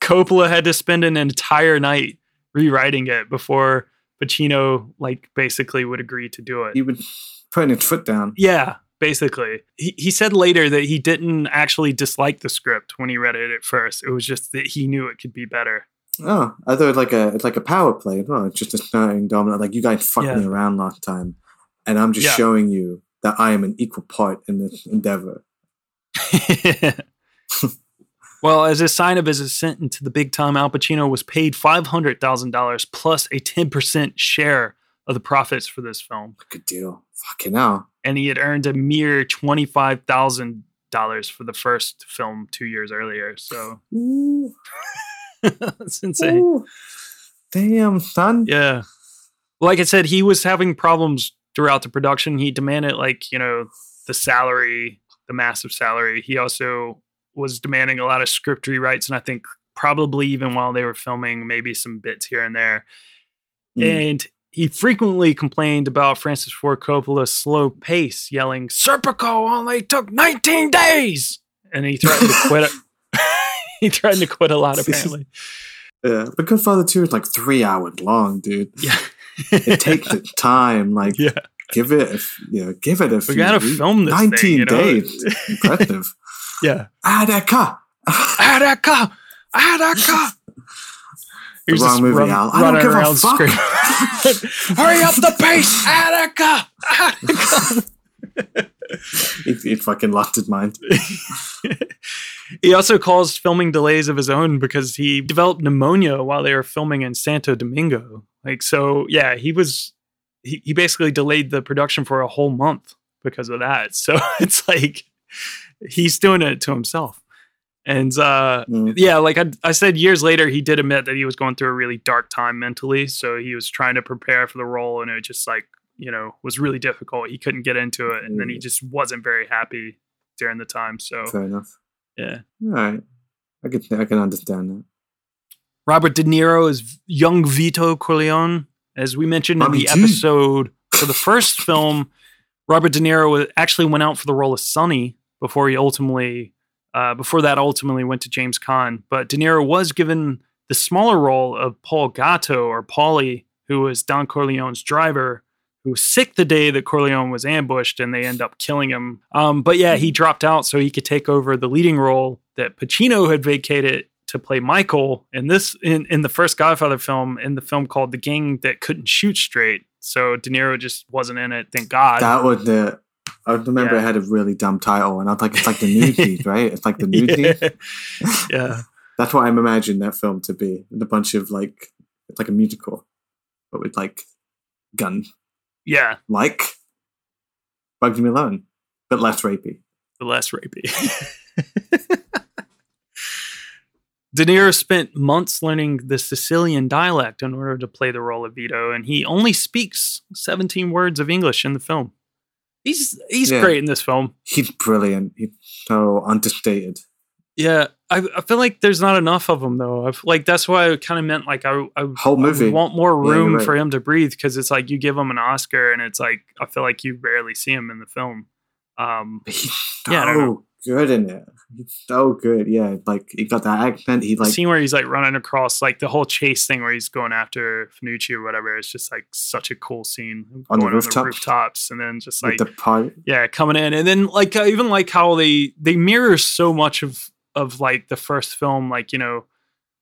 Coppola had to spend an entire night rewriting it before Pacino, like, basically would agree to do it. he would put his foot down. Yeah, basically. He, he said later that he didn't actually dislike the script when he read it at first. It was just that he knew it could be better. Oh, I thought it like a it's like a power play well. It's just a starting dominant. Like you guys fucked me around last time, and I'm just Yeah. showing you that I am an equal part in this endeavor. *laughs* well, as a sign of his ascent into the big time, Al Pacino was paid $500,000 plus a 10% share of the profits for this film. Good deal. Fucking hell. And he had earned a mere $25,000 for the first film two years earlier. So *laughs* that's insane. ooh. Damn, son. Yeah. Like I said, he was having problems throughout the production. He demanded, like, you know, the salary, the massive salary. He also was demanding a lot of script rewrites. And I think probably even while they were filming, maybe some bits here and there. Mm. And he frequently complained about Francis Ford Coppola's slow pace, yelling, Serpico only took 19 days. And he threatened to quit *laughs* it. *laughs* he threatened to quit a lot, *laughs* apparently. Yeah, but Godfather Two is like three hours long, dude. Yeah. *laughs* It takes its time. Like, Yeah. give it, a, you know, give it a. We gotta weeks. film this thing, Nineteen you know? days. Impressive. Yeah. Attica. Attica! Attica! Here's wrong this movie, run- Al. I don't give a around fuck. Hurry up the pace, Attica! Attica! *laughs* he, he fucking lost his mind. *laughs* he also caused filming delays of his own because he developed pneumonia while they were filming in Santo Domingo. Like, so yeah, he was, he, he basically delayed the production for a whole month because of that. *laughs* So it's like he's doing it to himself. And uh, Mm. yeah, like I, I said years later, he did admit that he was going through a really dark time mentally. So he was trying to prepare for the role, and it just like you know was really difficult. He couldn't get into it, and then he Mm. just wasn't very happy during the time. So Fair enough. yeah, All right. I can I can understand that. Robert De Niro is young Vito Corleone, as we mentioned in the G. episode for the first *laughs* film. Robert De Niro actually went out for the role of Sonny before he ultimately, uh, before that ultimately went to James Caan. But De Niro was given the smaller role of Paul Gatto or Paulie, who was Don Corleone's driver, who was sick the day that Corleone was ambushed, and they end up killing him. Um, but yeah, he dropped out so he could take over the leading role that Pacino had vacated to play Michael in this in, in the first Godfather film, in the film called The Gang That Couldn't Shoot Straight. So De Niro just wasn't in it, thank God. That was the. I remember Yeah. it had a really dumb title, and I was like, "It's like the Thief, *laughs* right? It's like the Nude yeah. *laughs* Yeah. That's what I'm imagining that film to be. And a bunch of like, it's like a musical, but with like gun, Yeah. like Bugsy Malone, but less rapey. the less rapey. *laughs* De Niro spent months learning the Sicilian dialect in order to play the role of Vito, and he only speaks 17 words of English in the film. He's he's Yeah. great in this film. He's brilliant. He's so understated. Yeah, I, I feel like there's not enough of him though. I've, like that's why I kind of meant like I, I, Whole I movie. want more Yeah, room right. for him to breathe because it's like you give him an Oscar and it's like I feel like you barely see him in the film. Um, He's so *laughs* Yeah, I good in it. He's so good. Yeah, like he got that accent. He the like scene where he's like running across like the whole chase thing where he's going after Fanucci or whatever. It's just like such a cool scene On the rooftop? rooftops and then just with like the part. yeah coming in and then like I even like how they they mirror so much of of like the first film like you know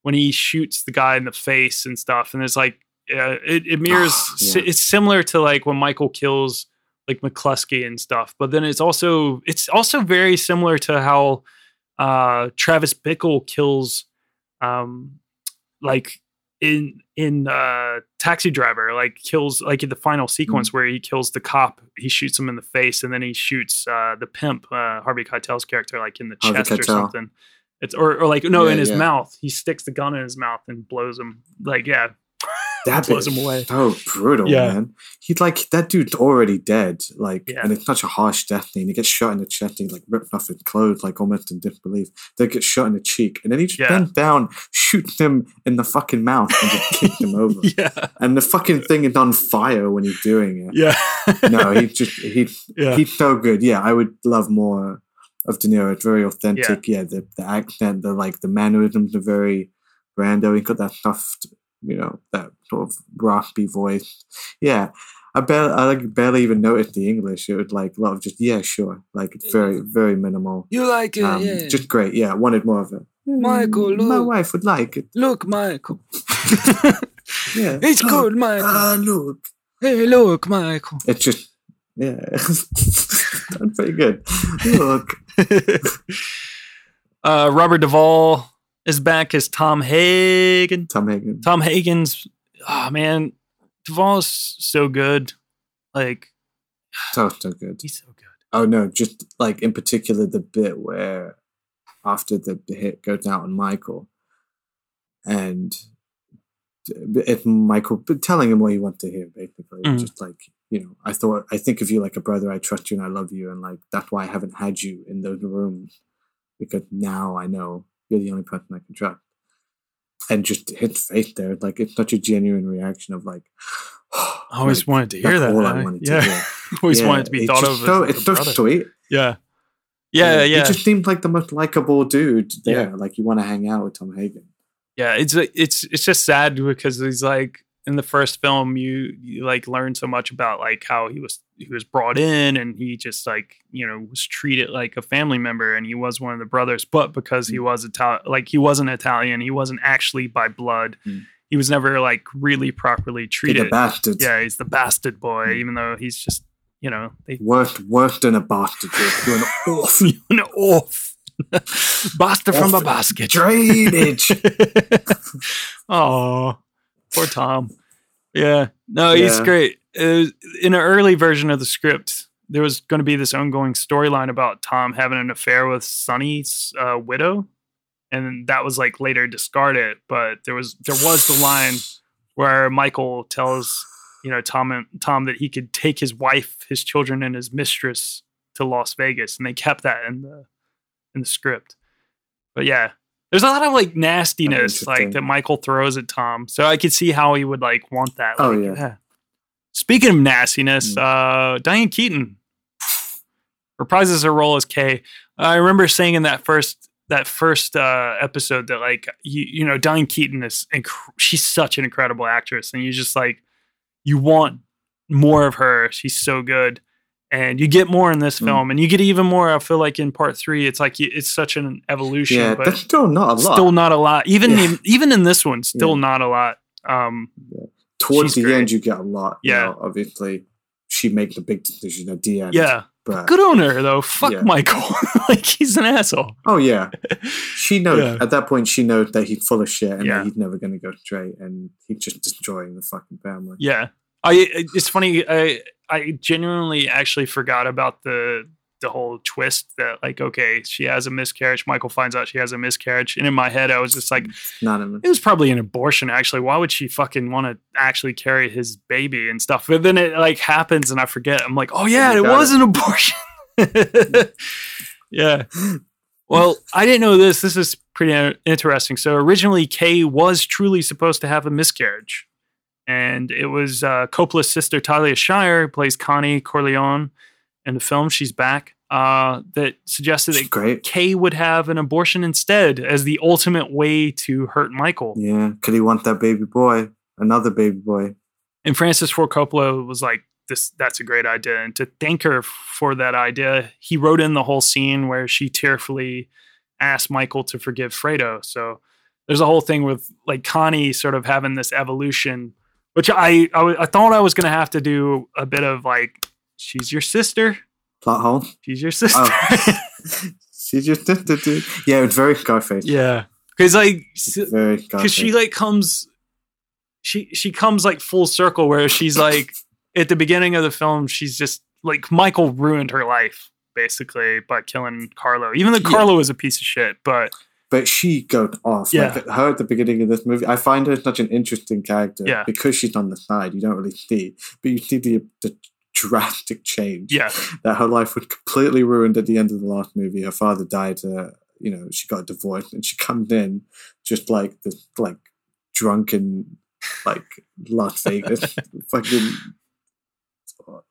when he shoots the guy in the face and stuff and it's like uh, it, it mirrors si- yeah. it's similar to like when Michael kills like McCluskey and stuff but then it's also it's also very similar to how uh Travis Bickle kills um like in in uh taxi driver like kills like in the final sequence where he kills the cop he shoots him in the face and then he shoots uh the pimp uh harvey keitel's character like in the Harvey chest or something. It's or, or like no Yeah, in his yeah. mouth. He sticks the gun in his mouth and blows him. Like yeah That blows him away. So brutal, Yeah. man. He's like that dude's already dead. Like, Yeah. and it's such a harsh death scene. He gets shot in the chest. And he like ripped off his clothes, like almost in disbelief. Then gets shot in the cheek, and then he just Yeah. bends down, shoots him in the fucking mouth, and just kicks him over. *laughs* yeah And the fucking thing is on fire when he's doing it. yeah No, he just he yeah he's so good. Yeah, I would love more of De Niro. It's very authentic. Yeah, the, the accent, the like the mannerisms are very Brando. He got that soft, you know, that sort of raspy voice. Yeah. I barely, I like barely even noticed the English. It was like a lot of just yeah, sure. Like it's very, very minimal. you like it Um, Just great. Yeah, wanted more of it. Michael, my wife would like it. look michael *laughs* Yeah, it's Oh, good michael Ah, look. hey look michael It's just yeah, *laughs* done pretty good. Look, *laughs* uh, Robert Duvall is back as Tom Hagen. Tom Hagen. Tom Hagen's, oh man, Duvall's so good. Like, So so good. he's so good. Oh no, just like in particular the bit where after the hit goes out on Michael, and it's Michael but telling him what he wants to hear, basically, Mhm. just like you know, I thought I think of you like a brother. I trust you and I love you, and like that's why I haven't had you in those rooms because now I know you're the only person I can trust. And just his face there, like it's such a genuine reaction of like. I always *sighs* like, wanted to hear that. all I wanted to yeah, hear. *laughs* always Yeah, wanted to be thought of So, it's so brother. sweet. Yeah, yeah, yeah. He just seemed like the most likable dude Yeah. there. Like you want to hang out with Tom Hagen. yeah it's it's it's just sad because he's like in the first film you, you like learn so much about like how he was he was brought in and he just like you know was treated like a family member and he was one of the brothers but because he Mm. was Italian like he wasn't Italian he wasn't actually by blood Mm. he was never like really properly He's treated bastard. yeah he's the bastard boy Mm. even though he's just you know they Worse, worse than a bastard. You're an *laughs* off you're an off bastard from a basket drainage. *laughs* oh, poor Tom. Yeah, no, he's Yeah. great. In an early version of the script, there was going to be this ongoing storyline about Tom having an affair with Sonny's uh, widow, and that was like later discarded. But there was there was the line where Michael tells you know Tom and Tom that he could take his wife, his children, and his mistress to Las Vegas, and they kept that in the in the script. But yeah, there's a lot of like nastiness like that Michael throws at Tom, so I could see how he would like want that. Oh, like, yeah. Speaking of nastiness, Mm. uh, Diane Keaton reprises her role as Kay. I remember saying in that first that first uh, episode that like you you know Diane Keaton is inc- she's such an incredible actress, and you just like you want more of her. She's so good, and you get more in this Mm. film, and you get even more. I feel like in part three, it's like it's such an evolution, Yeah, but that's still not a lot. still not a lot. Even Yeah. in, even in this one, still Yeah. not a lot. Um, Towards she's the great. end, you get a lot. you Yeah. know, obviously, she makes the big decision at the end. yeah, but good on her though. Fuck Yeah. Michael, *laughs* like he's an asshole. oh yeah, she *laughs* knows Yeah. at that point. She knows that he's full of shit and Yeah. that he's never going to go straight, and he's just destroying the fucking family. Yeah, I. It's funny. I I genuinely actually forgot about the the whole twist that like okay she has a miscarriage. Michael finds out she has a miscarriage, and in my head I was just like of them. it was probably an abortion actually. Why would she fucking want to actually carry his baby and stuff? But then it like happens and I forget. I'm like oh yeah, it was an abortion. *laughs* yeah. *laughs* Well, I didn't know this. This is pretty interesting. So originally, Kay was truly supposed to have a miscarriage, and it was uh, Coppola's sister Talia Shire who plays Connie Corleone in the film. She's back. Uh, that suggested that great. Kay would have an abortion instead as the ultimate way to hurt Michael. Yeah, could he want that baby boy? Another baby boy. And Francis Ford Coppola was like, "This, that's a great idea." And to thank her for that idea, he wrote in the whole scene where she tearfully asked Michael to forgive Fredo. So there's a whole thing with like Connie sort of having this evolution, which I I thought I was gonna have to do a bit of like, she's your sister, Plot hole. she's your sister. Oh. she just did, did, did. Yeah, it's very Scarface. yeah, because like. Very because she like comes she she comes like full circle where she's like *laughs* at the beginning of the film she's just like michael ruined her life basically by killing carlo even though Yeah. carlo is a piece of shit but but she goes off. Yeah. Like her at the beginning of this movie, I find her such an interesting character Yeah. because she's on the side. You don't really see, but you see the, the drastic change. yeah that her life was completely ruined at the end of the last movie. Her father died. Uh, you know, she got divorced, and she comes in just like this, like drunken, like Las *laughs* Vegas, fucking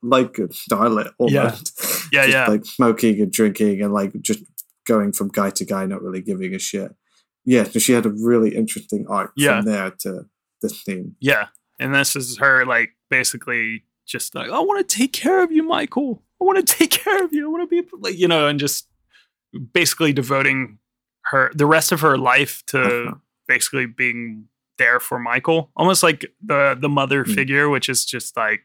like a starlet almost. *laughs* Yeah, Just, yeah. Like smoking and drinking and like just going from guy to guy, not really giving a shit. Yeah, so she had a really interesting arc Yeah. from there to this scene. yeah and this is her like basically just like i want to take care of you michael i want to *laughs* take care of you i want to be like you know and just basically devoting her the rest of her life to Uh-huh. basically being there for Michael, almost like the the mother Mm. figure, which is just like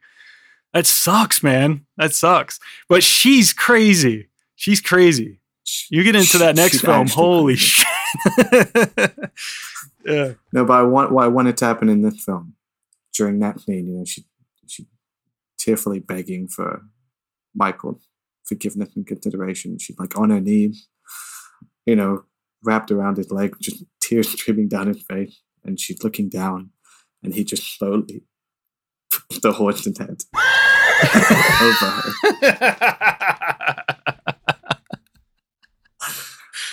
that sucks, man. That sucks. But she's crazy. She's crazy. You get into that next film, holy shit. *laughs* yeah, No, but I want what I wanted to happen in this film during that scene. You know, she tearfully begging for Michael forgiveness and consideration. She's like on her knees, you know, wrapped around his leg, just tears streaming down his face, and she's looking down, and he just slowly puts *laughs* the horse's head over her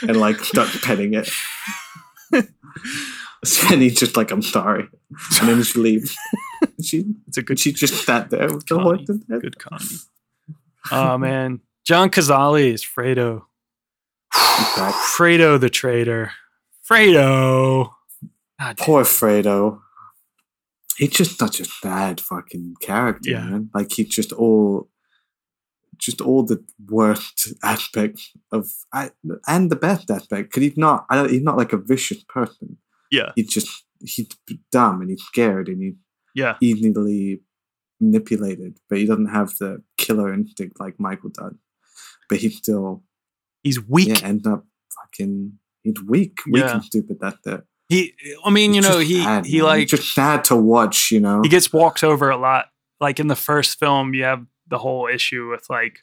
and like starts petting it. *laughs* and he's just like, "I'm sorry," and then she leaves. She it's a good she just sat there with the Connie. head. good Connie. Oh man. John Cazale is Fredo. Fredo the traitor. Fredo. God. Poor Fredo. He's just such a bad fucking character, Yeah. man. Like he's just all, just all the worst aspects of, I, and the best aspect. Because he's not, I don't, he's not like a vicious person. Yeah. He's just, he's dumb and he's scared and he's Yeah. easily manipulated, but he doesn't have the killer instinct like Michael does. But he still, He's weak. yeah, ends up fucking, he's weak, weak Yeah. and stupid. That's it. He I mean, you know, he sad, he man. like It's just sad to watch, you know. he gets walked over a lot. Like in the first film, you have the whole issue with like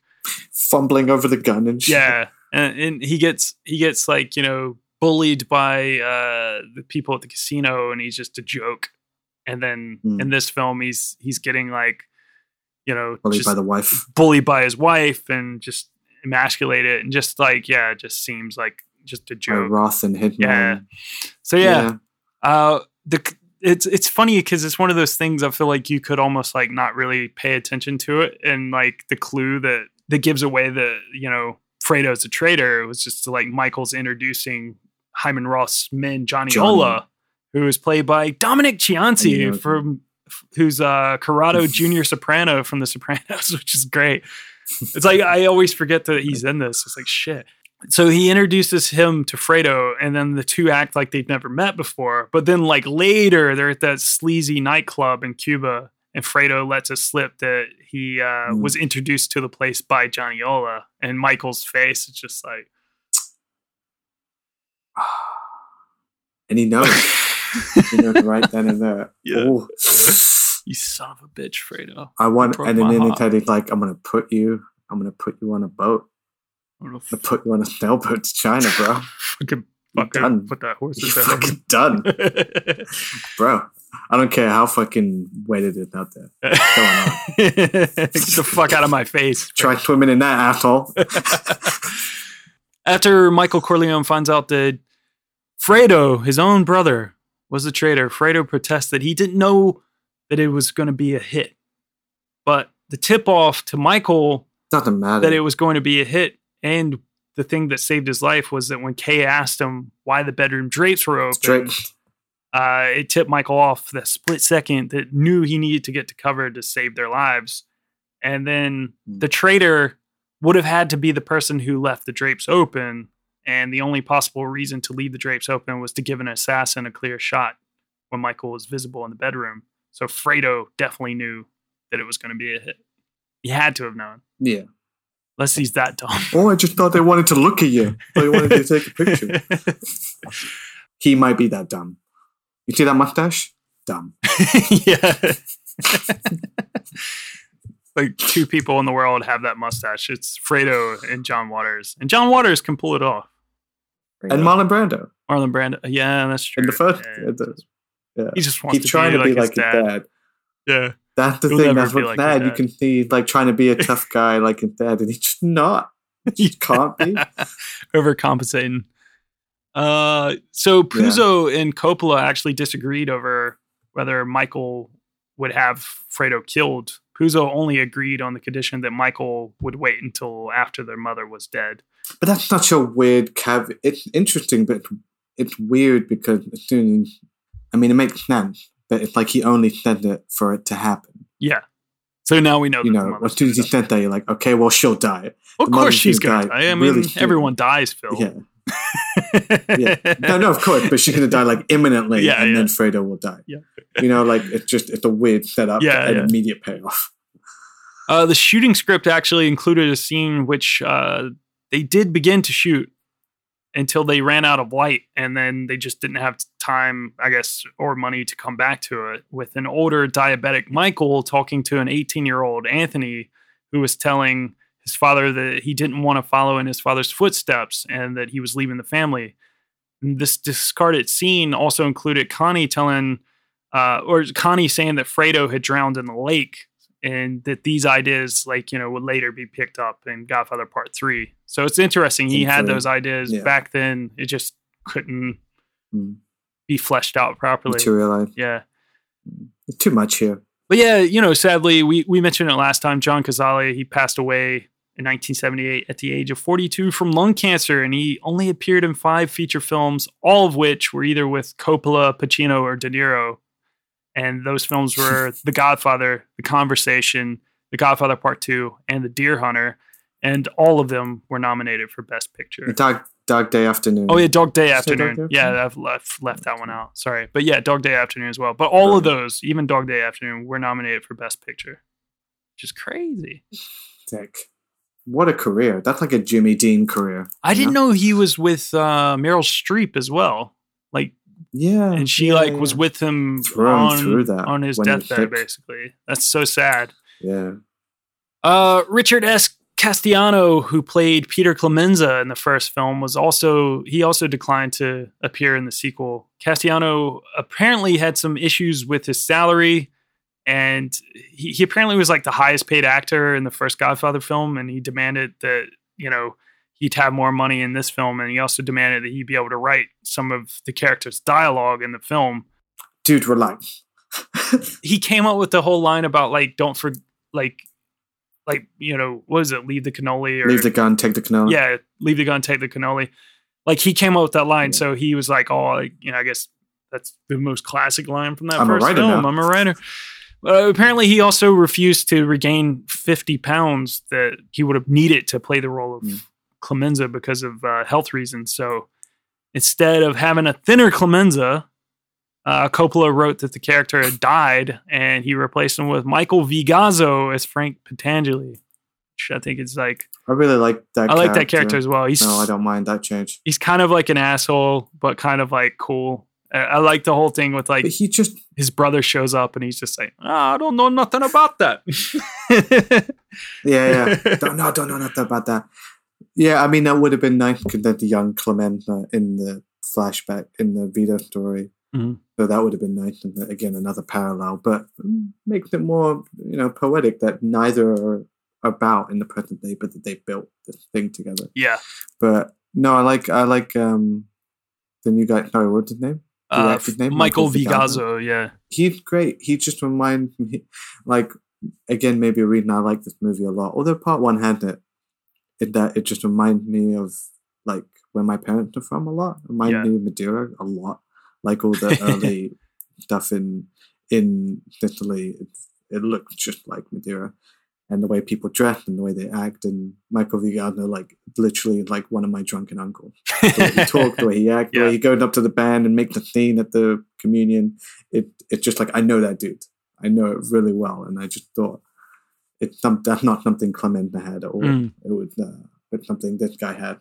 fumbling over the gun and shit. yeah, and, and he gets he gets like you know bullied by uh, the people at the casino, and he's just a joke. And then Hmm. in this film, he's he's getting like, you know, Bullied by the wife. bullied by his wife and just emasculated, and just like yeah, it just seems like just a joke. Roth and Hitman. Yeah. So yeah, uh, the it's it's funny because it's one of those things I feel like you could almost like not really pay attention to it, and like the clue that that gives away that you know Fredo's a traitor was just like Michael's introducing Hyman Roth's men Johnny, Johnny. Ola, who is played by Dominic Chianese I know. from who's uh Corrado *laughs* Junior Soprano from The Sopranos, *laughs* which is great. It's like I always forget that he's in this. It's like shit. So he introduces him to Fredo, and then the two act like they've never met before. But then, like later, they're at that sleazy nightclub in Cuba, and Fredo lets it slip that he uh, Mm. was introduced to the place by Johnny Ola. And Michael's face is just like, *sighs* And he knows. *laughs* he knows right then and there. *laughs* Yeah. Ooh. "You son of a bitch, Fredo! I want, and then in he's like, I'm gonna put you, I'm gonna put you on a boat. I'm gonna put you on a sailboat to China, bro. *laughs* fucking, fucking done. put that horse You're in fucking done, *laughs* bro. I don't care how fucking wet it is out there. Get the fuck out of my face. Try swimming in that asshole. After Michael Corleone finds out that Fredo, his own brother, was a traitor, Fredo protests that he didn't know that it was going to be a hit. But the tip off to Michael Doesn't matter. that it was going to be a hit and the thing that saved his life was that when Kay asked him why the bedroom drapes were open, uh, it tipped Michael off the split second that knew he needed to get to cover to save their lives. And then Hmm. the traitor would have had to be the person who left the drapes open. And the only possible reason to leave the drapes open was to give an assassin a clear shot when Michael was visible in the bedroom. So Fredo definitely knew that it was going to be a hit. He had to have known, Yeah. unless he's that dumb. Oh, I just thought they wanted to look at you. They wanted to take a picture. *laughs* He might be that dumb. You see that mustache? Dumb. *laughs* yeah. *laughs* like two people in the world have that mustache. It's Fredo and John Waters. And John Waters can pull it off. And Marlon Brando Marlon Brando. Yeah, that's true. in the first. Yeah. in the- yeah. He just wants He's to trying be to be like, like his his dad. dad. Yeah. That's the He'll thing. That's be what like dad. You can see like trying to be a tough *laughs* guy like his dad, and he's just not. He just *laughs* can't be. Overcompensating. Uh, so Puzo and Coppola actually disagreed over whether Michael would have Fredo killed. Puzo only agreed on the condition that Michael would wait until after their mother was dead. But that's such a weird caveat. It's interesting, but it's weird because as soon as I mean, it makes sense, but it's like he only said it for it to happen. Yeah. So now we know. You know, as soon as he said that, you're like, okay, well, she'll die. of course she's gonna die die. I mean, really everyone dies, Phil. Yeah. *laughs* Yeah. No, no, of course, but she's gonna die like imminently, Yeah, and yeah. then Fredo will die. Yeah. You know, like it's just it's a weird setup Yeah, and yeah. immediate payoff. Uh, the shooting script actually included a scene which uh, they did begin to shoot until they ran out of light, and then they just didn't have time, I guess, or money to come back to it. With an older diabetic Michael talking to an 18 year old Anthony, who was telling his father that he didn't want to follow in his father's footsteps and that he was leaving the family. And this discarded scene also included Connie telling, uh, or Connie saying that Fredo had drowned in the lake and that these ideas like you know would later be picked up in godfather part three so it's interesting he had those ideas Yeah. back then it just couldn't Mm. be fleshed out properly Materialize. yeah Too much here. but yeah you know sadly we we mentioned it last time john cazale he passed away in 1978 at the age of 42 from lung cancer and he only appeared in five feature films all of which were either with coppola pacino or de niro and those films were *laughs* the godfather the conversation the godfather part two and the deer hunter and all of them were nominated for best picture Dog, dog Day Afternoon. Oh yeah, Dog Day Say Dog Afternoon. Yeah, I've left left that one out. Sorry, but yeah, Dog Day Afternoon as well. But all of those, even Dog Day Afternoon, were nominated for Best Picture, which is crazy. Sick. What a career. That's like a Jimmy Dean career. I didn't know he was with uh, Meryl Streep as well. Like, Yeah. and she yeah, like yeah. was with him on through that on his deathbed. Basically, that's so sad. Yeah. Uh, Richard S. Castellano, who played Peter Clemenza in the first film, was also he also declined to appear in the sequel. Castellano apparently had some issues with his salary, and he, he apparently was like the highest paid actor in the first Godfather film, and he demanded that you know he'd have more money in this film, and he also demanded that he'd be able to write some of the characters' dialogue in the film. Dude, relax. *laughs* He came up with the whole line about like don't for like like you know what is it leave the cannoli or Leave the gun, take the canoe. yeah leave the gun take the cannoli like he came up with that line Yeah. so he was like oh like, you know i guess that's the most classic line from that I'm a first writer film now. i'm a writer uh, apparently he also refused to regain 50 pounds that he would have needed to play the role of Mm. Clemenza because of uh, health reasons so instead of having a thinner clemenza uh, Coppola wrote that the character had died, and he replaced him with Michael V. Gazzo as Frank Pentangeli, which I think is like I really like that I like that character as well. He's No, I don't mind that change. he's kind of like an asshole, but kind of like cool. I, I like the whole thing with like But he just his brother shows up and he's just like, oh, I don't know nothing about that. *laughs* Yeah, yeah. *laughs* don't know, don't know nothing about that. Yeah, I mean that would have been nice because then the young Clemenza in the flashback in the Vito story. Mhm. So that would have been nice. And again, another parallel, but makes it more, you know, poetic that neither are about in the present day, but that they built this thing together. yeah, But no, I like, I like um the new guy. Sorry, what's his name? The uh, actor's name? Michael Michael? V. Gazzo. Yeah, he's great. He just reminds me, like, again, maybe a reason I like this movie a lot. Although part one had it, in that it just reminds me of like where my parents are from a lot. Remind Yeah. me of Madeira a lot. Like all the *laughs* early stuff in in Italy, it, it looks just like Madeira. And the way people dress and the way they act, and Michael V. Gazzo, like literally like one of my drunken uncles. The way he talked, the way he acted, the *laughs* Yeah. way he going up to the band and make the scene at the communion. It it's just like I know that dude. I know it really well, and I just thought it's some that's not something Clemenza had at all. Mm. It was uh, it's something this guy had.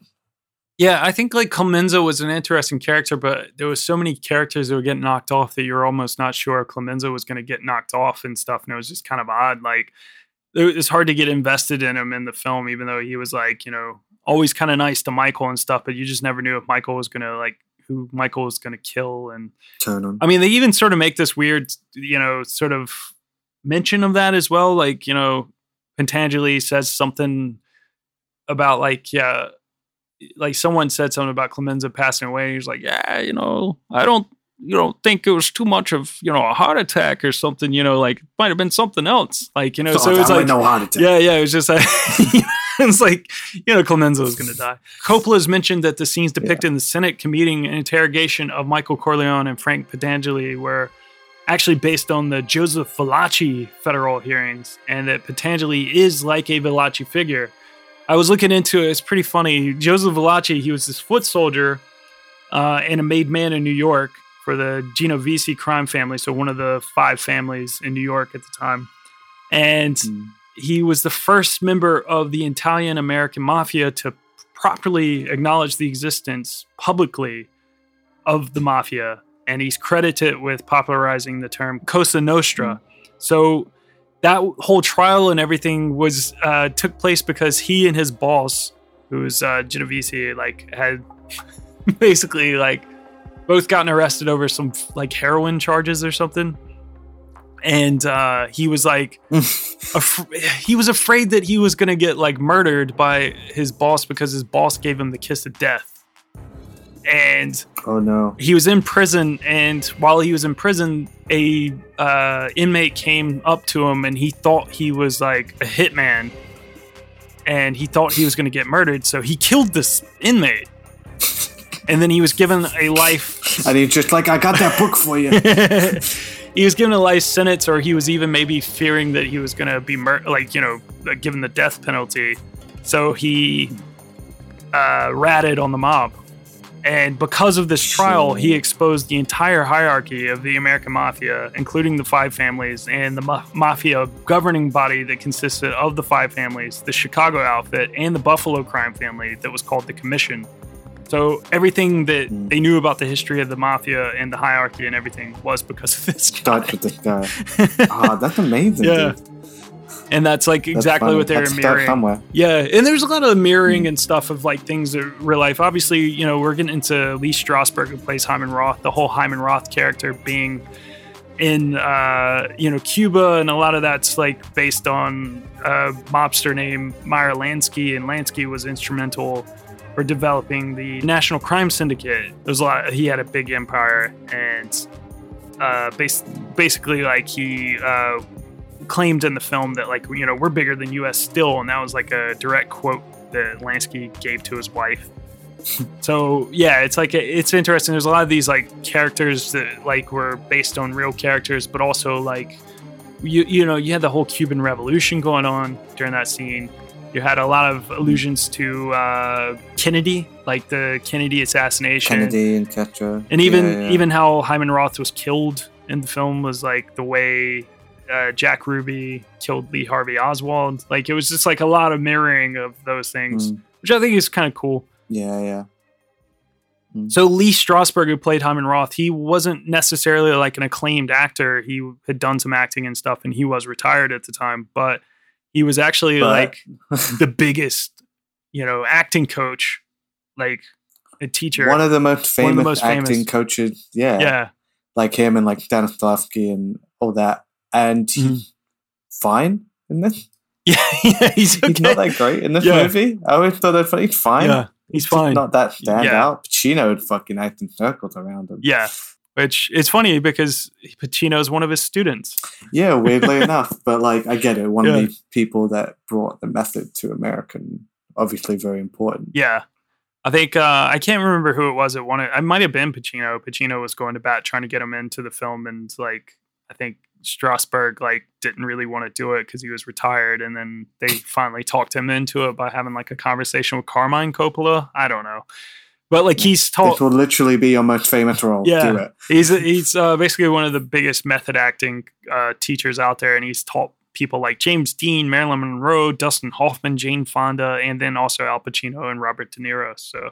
yeah. I think like Clemenza was an interesting character, but there was so many characters that were getting knocked off that you're almost not sure Clemenza was going to get knocked off and stuff, and it was just kind of odd. Like it was hard to get invested in him in the film, even though he was like you know always kind of nice to Michael and stuff, but you just never knew if Michael was going to like who Michael was going to kill and Turn on. I mean, they even sort of make this weird, you know, sort of mention of that as well. Like, you know, Pentangeli says something about like, yeah, like someone said something about Clemenza passing away. He's like, yeah, you know, I don't, you don't think it was too much of, you know, a heart attack or something. You know, like might have been something else. Like, you know, so it's that like, no heart attack. yeah, yeah. It was just like *laughs* it's like you know Clemenza was going to die. Coppola's mentioned that the scenes depicted in the Senate committee and interrogation of Michael Corleone and Frank Pentangeli were actually based on the Joseph Valachi federal hearings, and that Pentangeli is like a Valachi figure. I was looking into it; it's pretty funny. Joseph Valachi, he was this foot soldier uh, and a made man in New York for the Genovese crime family, so one of the five families in New York at the time, and Mm. he was the first member of the Italian American mafia to properly acknowledge the existence publicly of the mafia. And he's credited with popularizing the term Cosa Nostra. So that whole trial and everything was uh, took place because he and his boss, who's uh, Genovese, like had *laughs* basically like both gotten arrested over some like heroin charges or something. And uh, he was like, *laughs* af- he was afraid that he was going to get like murdered by his boss because his boss gave him the kiss of death. And Oh no. he was in prison, and while he was in prison, a uh, inmate came up to him, and he thought he was like a hitman, and he thought he was going to get murdered, so he killed this inmate. And then he was given a life And he's just like, I got that book for you. *laughs* he was given a life sentence, or he was even maybe fearing that he was going to be mur- like you know given the death penalty. So he uh, ratted on the mob, and because of this trial, he exposed the entire hierarchy of the American mafia, including the five families and the ma- mafia governing body that consisted of the five families, the Chicago outfit, and the Buffalo crime family that was called the Commission. So everything that Mm. they knew about the history of the mafia and the hierarchy and everything was because of this guy. Starts with this guy. *laughs* Ah, that's amazing. Yeah. dude. And that's like exactly what they're That's mirroring. Yeah, and there's a lot of mirroring Hmm. and stuff of like things that real life. Obviously, you know, we're getting into Lee Strasberg who plays Hyman Roth, the whole Hyman Roth character being in uh, you know Cuba, and a lot of that's like based on a mobster named Meyer Lansky, and Lansky was instrumental for developing the National Crime Syndicate. There's a lot. He had a big empire, and uh, bas- basically like he. Uh, claimed in the film that like you know we're bigger than U.S. Steel and that was like a direct quote that lansky gave to his wife *laughs* so yeah it's like it's interesting there's a lot of these like characters that like were based on real characters but also like you you know you had the whole cuban revolution going on during that scene you had a lot of allusions to uh, kennedy like the kennedy assassination Kennedy and Ketra. and even Yeah, yeah. even how Hyman Roth was killed in the film was like the way uh, Jack Ruby killed Lee Harvey Oswald. Like it was just like a lot of mirroring of those things, Mm. which I think is kind of cool. Yeah, yeah. So Lee Strasberg, who played Hyman Roth, he wasn't necessarily like an acclaimed actor. He had done some acting and stuff, and he was retired at the time. But he was actually But- like *laughs* the biggest, you know, acting coach, like a teacher. One of the most famous the most acting famous. coaches. Yeah, yeah, like him and like Stanislavski and all that. And he's Mhm. fine in this. *laughs* yeah, yeah. He's okay. He's not that great in this Yeah. movie. I always thought that funny. He's fine. Yeah, he's just fine. Not that stand Yeah. out. Pacino would fucking act in circles around him. Yeah, which it's funny because Pacino is one of his students. Yeah, weirdly *laughs* enough. But like, I get it. One Yeah. of the people that brought the method to American, obviously very important. Yeah. I think uh, I can't remember who it was that wanted. I might have been Pacino. Pacino was going to bat trying to get him into the film, and like I think Strasberg like didn't really want to do it because he was retired, and then they *laughs* finally talked him into it by having like a conversation with Carmine Coppola. I don't know, but like he's This told will literally be your most famous role. Yeah. Do it. he's he's uh, basically one of the biggest method acting uh, teachers out there, and he's taught people like James Dean, Marilyn Monroe, Dustin Hoffman, Jane Fonda, and then also Al Pacino and Robert De Niro. So,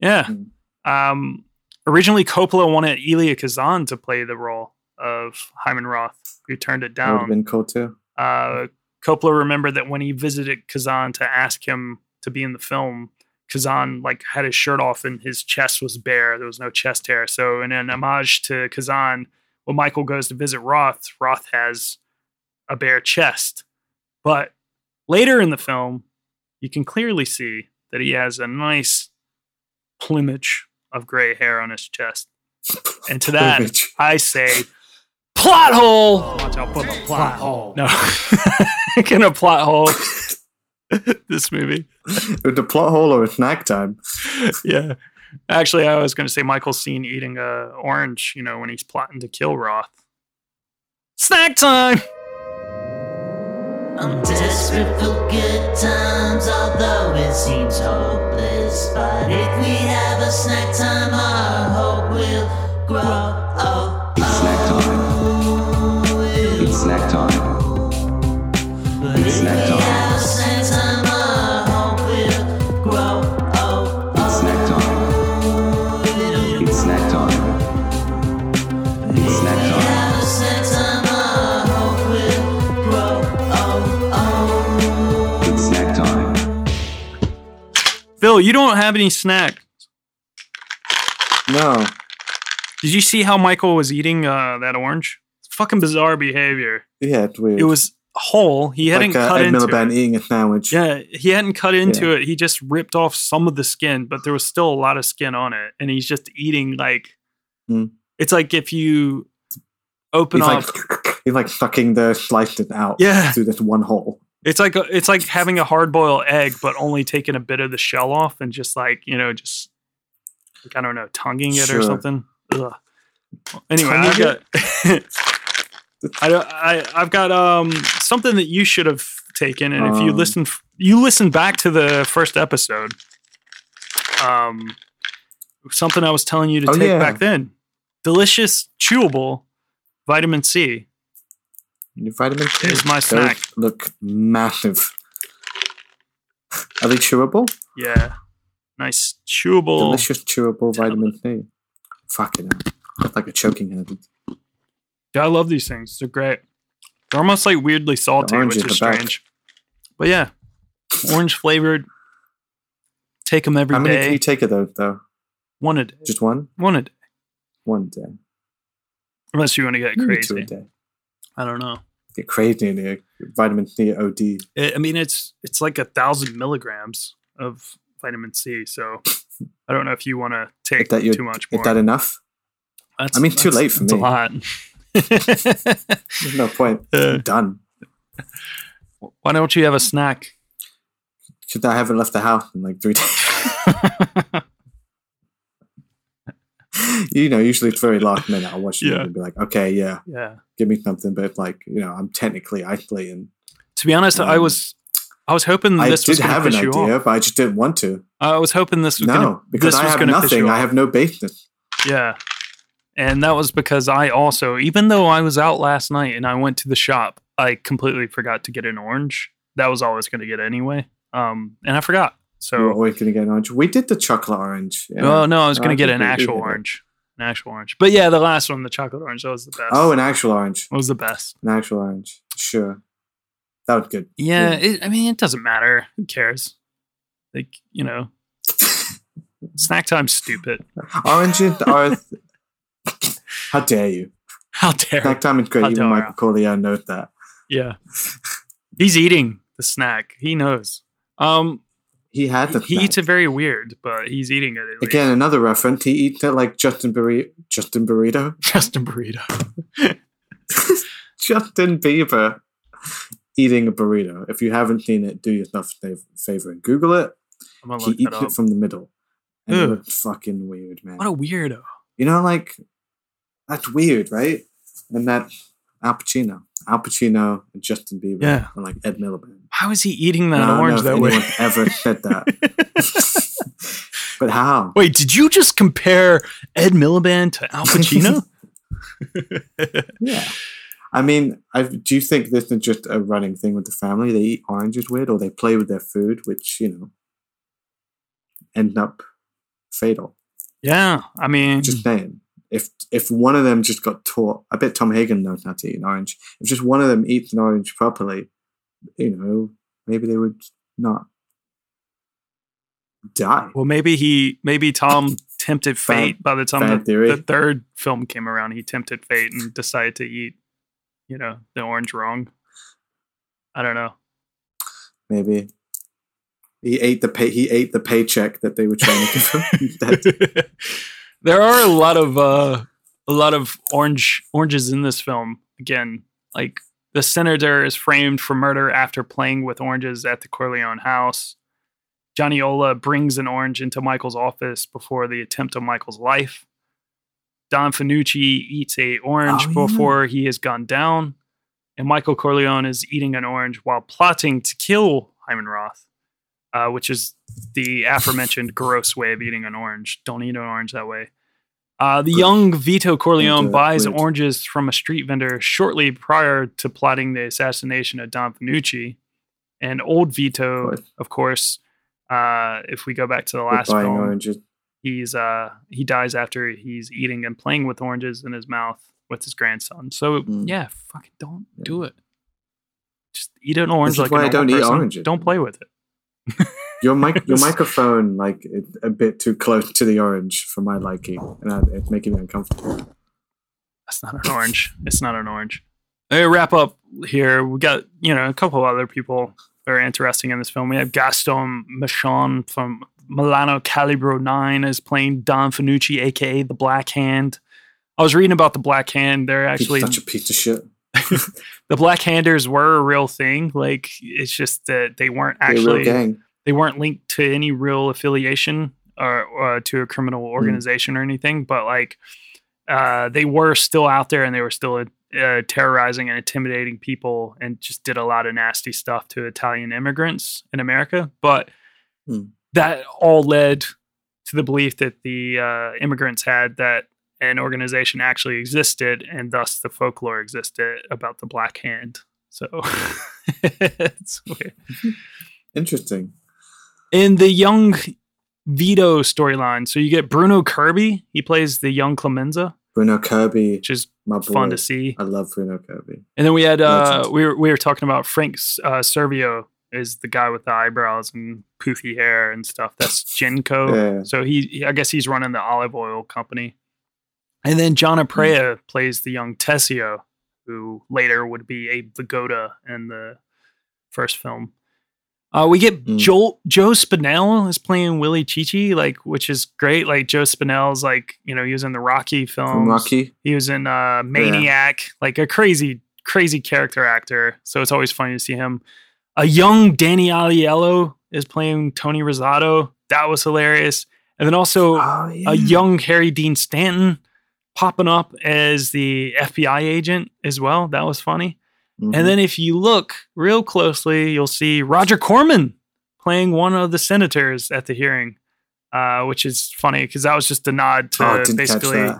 yeah. Mm. Um, originally, Coppola wanted Elia Kazan to play the role of Hyman Roth, who turned it That would have down. been cool too. Uh, Coppola remembered that when he visited Kazan to ask him to be in the film, Kazan like had his shirt off and his chest was bare. There was no chest hair. So in an homage to Kazan, when Michael goes to visit Roth, Roth has a bare chest. But later in the film, you can clearly see that he has a nice plumage of gray hair on his chest. And to *laughs* that, I say, plot hole. Watch out for the plot hole. No, *laughs* gonna plot hole *laughs* this movie. With the plot hole or snack time. *laughs* Yeah, actually, I was gonna say Michael seen eating a orange. You know, when he's plotting to kill Roth. Snack time. I'm desperate for good times, although it seems hopeless. But if we have a snack time, our hope will grow. Oh, It's snack oh. time. It's snack time. have a snack time, our hope will grow. It's snack time. It's snack time. It's snack time. have a snack time, our hope will grow. It's snack time. Phil, you don't have any snack. No. Did you see how Michael was eating uh, that orange? It's fucking bizarre behavior. Yeah, it's weird. It was whole. He hadn't like uh, cut Ed into Miliband it. eating a sandwich. Yeah, he hadn't cut into it. He just ripped off some of the skin, but there was still a lot of skin on it, and he's just eating like Mm. it's like if you open He's up. like *laughs* he's like sucking the slices out Yeah. through this one hole. It's like a, it's like having a hard boiled egg, but only taking a bit of the shell off and just like you know just like, I don't know tonguing it or something. Ugh. Anyway, I Tonguing got *laughs* I, I I've got um something that you should have taken, and if you Um. listen you listen back to the first episode, um, something I was telling you to Oh, take yeah. back then, delicious chewable vitamin C Your vitamin C. is my Those snack. look massive. Are they chewable? Yeah, nice chewable. Delicious chewable vitamin C. Fucking hell. Like a choking hazard. Yeah, I love these things. They're great. They're almost like weirdly salty, which is is the best. strange. But yeah, orange flavored. Take them every How many can you take of those though? One a day. Just one? One a day. One a day. Unless you want to get Maybe two a day. I don't know. Get crazy in here. Vitamin C OD. I I mean, it's it's like a thousand milligrams of vitamin C. So *laughs* I don't know if you want to take that too much Is that enough? That's, I mean, too late for me. A lot. There's no point. *laughs* Uh. Done. Why don't you have a snack? Because I haven't left the house in like three *laughs* days. *laughs* you know, usually it's very last minute. I'll watch it Yeah. and be like, okay, yeah, yeah. give me something. But like, you know, I'm technically isolating. To be honest, I Um, was I was hoping I this was did have an you idea, but I just didn't want to. I was hoping this was No, gonna, because I was have you nothing. I have no basis. Yeah. And that was because I also, even though I was out last night and I went to the shop, I completely forgot to get an orange. That was all I was going to get anyway. Um, and I forgot. So we were always going to get an orange. We did the chocolate orange. yeah. well, no, I was going to get an actual orange. An actual orange. But yeah, the last one, the chocolate orange, that was the best. Oh, an actual orange. It was the best. An actual orange. Sure. That was good. Yeah, Yeah. It, I mean, it doesn't matter. Who cares? Like, you know, *laughs* snack time's stupid. Oranges *laughs* are. How dare you? How dare Snack time is great. Even Michael Corleone knows that. Yeah. He's eating the snack. He knows. Um, He had the he snack. eats it very weird, but he's eating it. At least. Again, another reference. He eats it like Justin Burrito. Justin Burrito. *laughs* Justin Burrito. *laughs* Justin Bieber eating a burrito. If you haven't seen it, do yourself a favor and Google it. He eats it from the middle. And it looks fucking weird, man. What a weirdo. You know, like, that's weird, right? And that Al Pacino. Al Pacino and Justin Bieber. Yeah. And like Ed Miliband. How is he eating that And I don't orange that way? ever said that. *laughs* but how? Wait, did you just compare Ed Miliband to Al Pacino? *laughs* *laughs* Yeah. I mean, I, do you think this is just a running thing with the family? They eat oranges weird, or they play with their food, which you know end up fatal. Yeah, I mean, Just saying. If if one of them just got taught, I bet Tom Hagen knows how to eat an orange. If just one of them eats an orange properly, you know, maybe they would not die. well, maybe he, maybe Tom tempted fate by the time the, the third film came around. He tempted fate and decided to eat, you know, the orange wrong. I don't know. Maybe he ate the pay. He ate the paycheck that they were trying to give him. *laughs* *laughs* *laughs* there are a lot of uh a lot of orange oranges in this film again like the senator is framed for murder after playing with oranges at the corleone house johnny ola brings an orange into michael's office before the attempt on michael's life don Fanucci eats a orange Oh, yeah. before he is gunned down and michael corleone is eating an orange while plotting to kill hyman roth uh, which is the aforementioned gross way of eating an orange. Don't eat an orange that way. Uh, the young Vito Corleone buys oranges from a street vendor shortly prior to plotting the assassination of Don Fanucci. And old Vito, of course, uh, if we go back to the last buying film, oranges. he's uh, he dies after he's eating and playing with oranges in his mouth with his grandson. So Mm. yeah, fucking don't Yeah. do it. Just eat an orange is like why I don't eat person. oranges. Don't play with it. Your mic, your microphone, like it's a bit too close to the orange for my liking, and I, it's making me uncomfortable. That's not an orange. It's not an orange. Let me wrap up here. We got, you know, a couple other people very interesting in this film. We have Gaston Moschin from Milano Calibro 9 is playing Don Fanucci, aka the Black Hand. I was reading about the Black Hand. They're actually He's such a piece of shit. *laughs* the Black Handers were a real thing. Like it's just that they weren't actually they weren't linked to any real affiliation or, or to a criminal Hmm. organization or anything, but like uh, they were still out there and they were still uh, terrorizing and intimidating people and just did a lot of nasty stuff to Italian immigrants in America. But Hmm. that all led to the belief that the uh, immigrants had that an organization actually existed and thus the folklore existed about the Black Hand. So *laughs* it's weird. Interesting. in the young Vito storyline, so you get Bruno Kirby. He plays the young Clemenza. Bruno Kirby, which is my boy. fun to see. I love Bruno Kirby. And then we had uh, we were we were talking about Frank uh, Sivero is the guy with the eyebrows and poofy hair and stuff. That's Genco. Yeah. So he, he- I guess he's running the olive oil company. And then John Aprea plays the young Tessio, who later would be Abe Vigoda in the first film. Uh, we get Mm. Joel Joe Spinell is playing Willi Cicci, like which is great. Like Joe Spinell's like you know he was in the Rocky films. From Rocky. He was in uh, Maniac, like a crazy, crazy character actor. So it's always funny to see him. A young Danny Aiello is playing Tony Rosato. That was hilarious. And then also Oh, yeah. a young Harry Dean Stanton popping up as the FBI agent as well. That was funny. Mhm. And then if you look real closely, you'll see Roger Corman playing one of the senators at the hearing, uh, which is funny because that was just a nod to oh, I didn't catch basically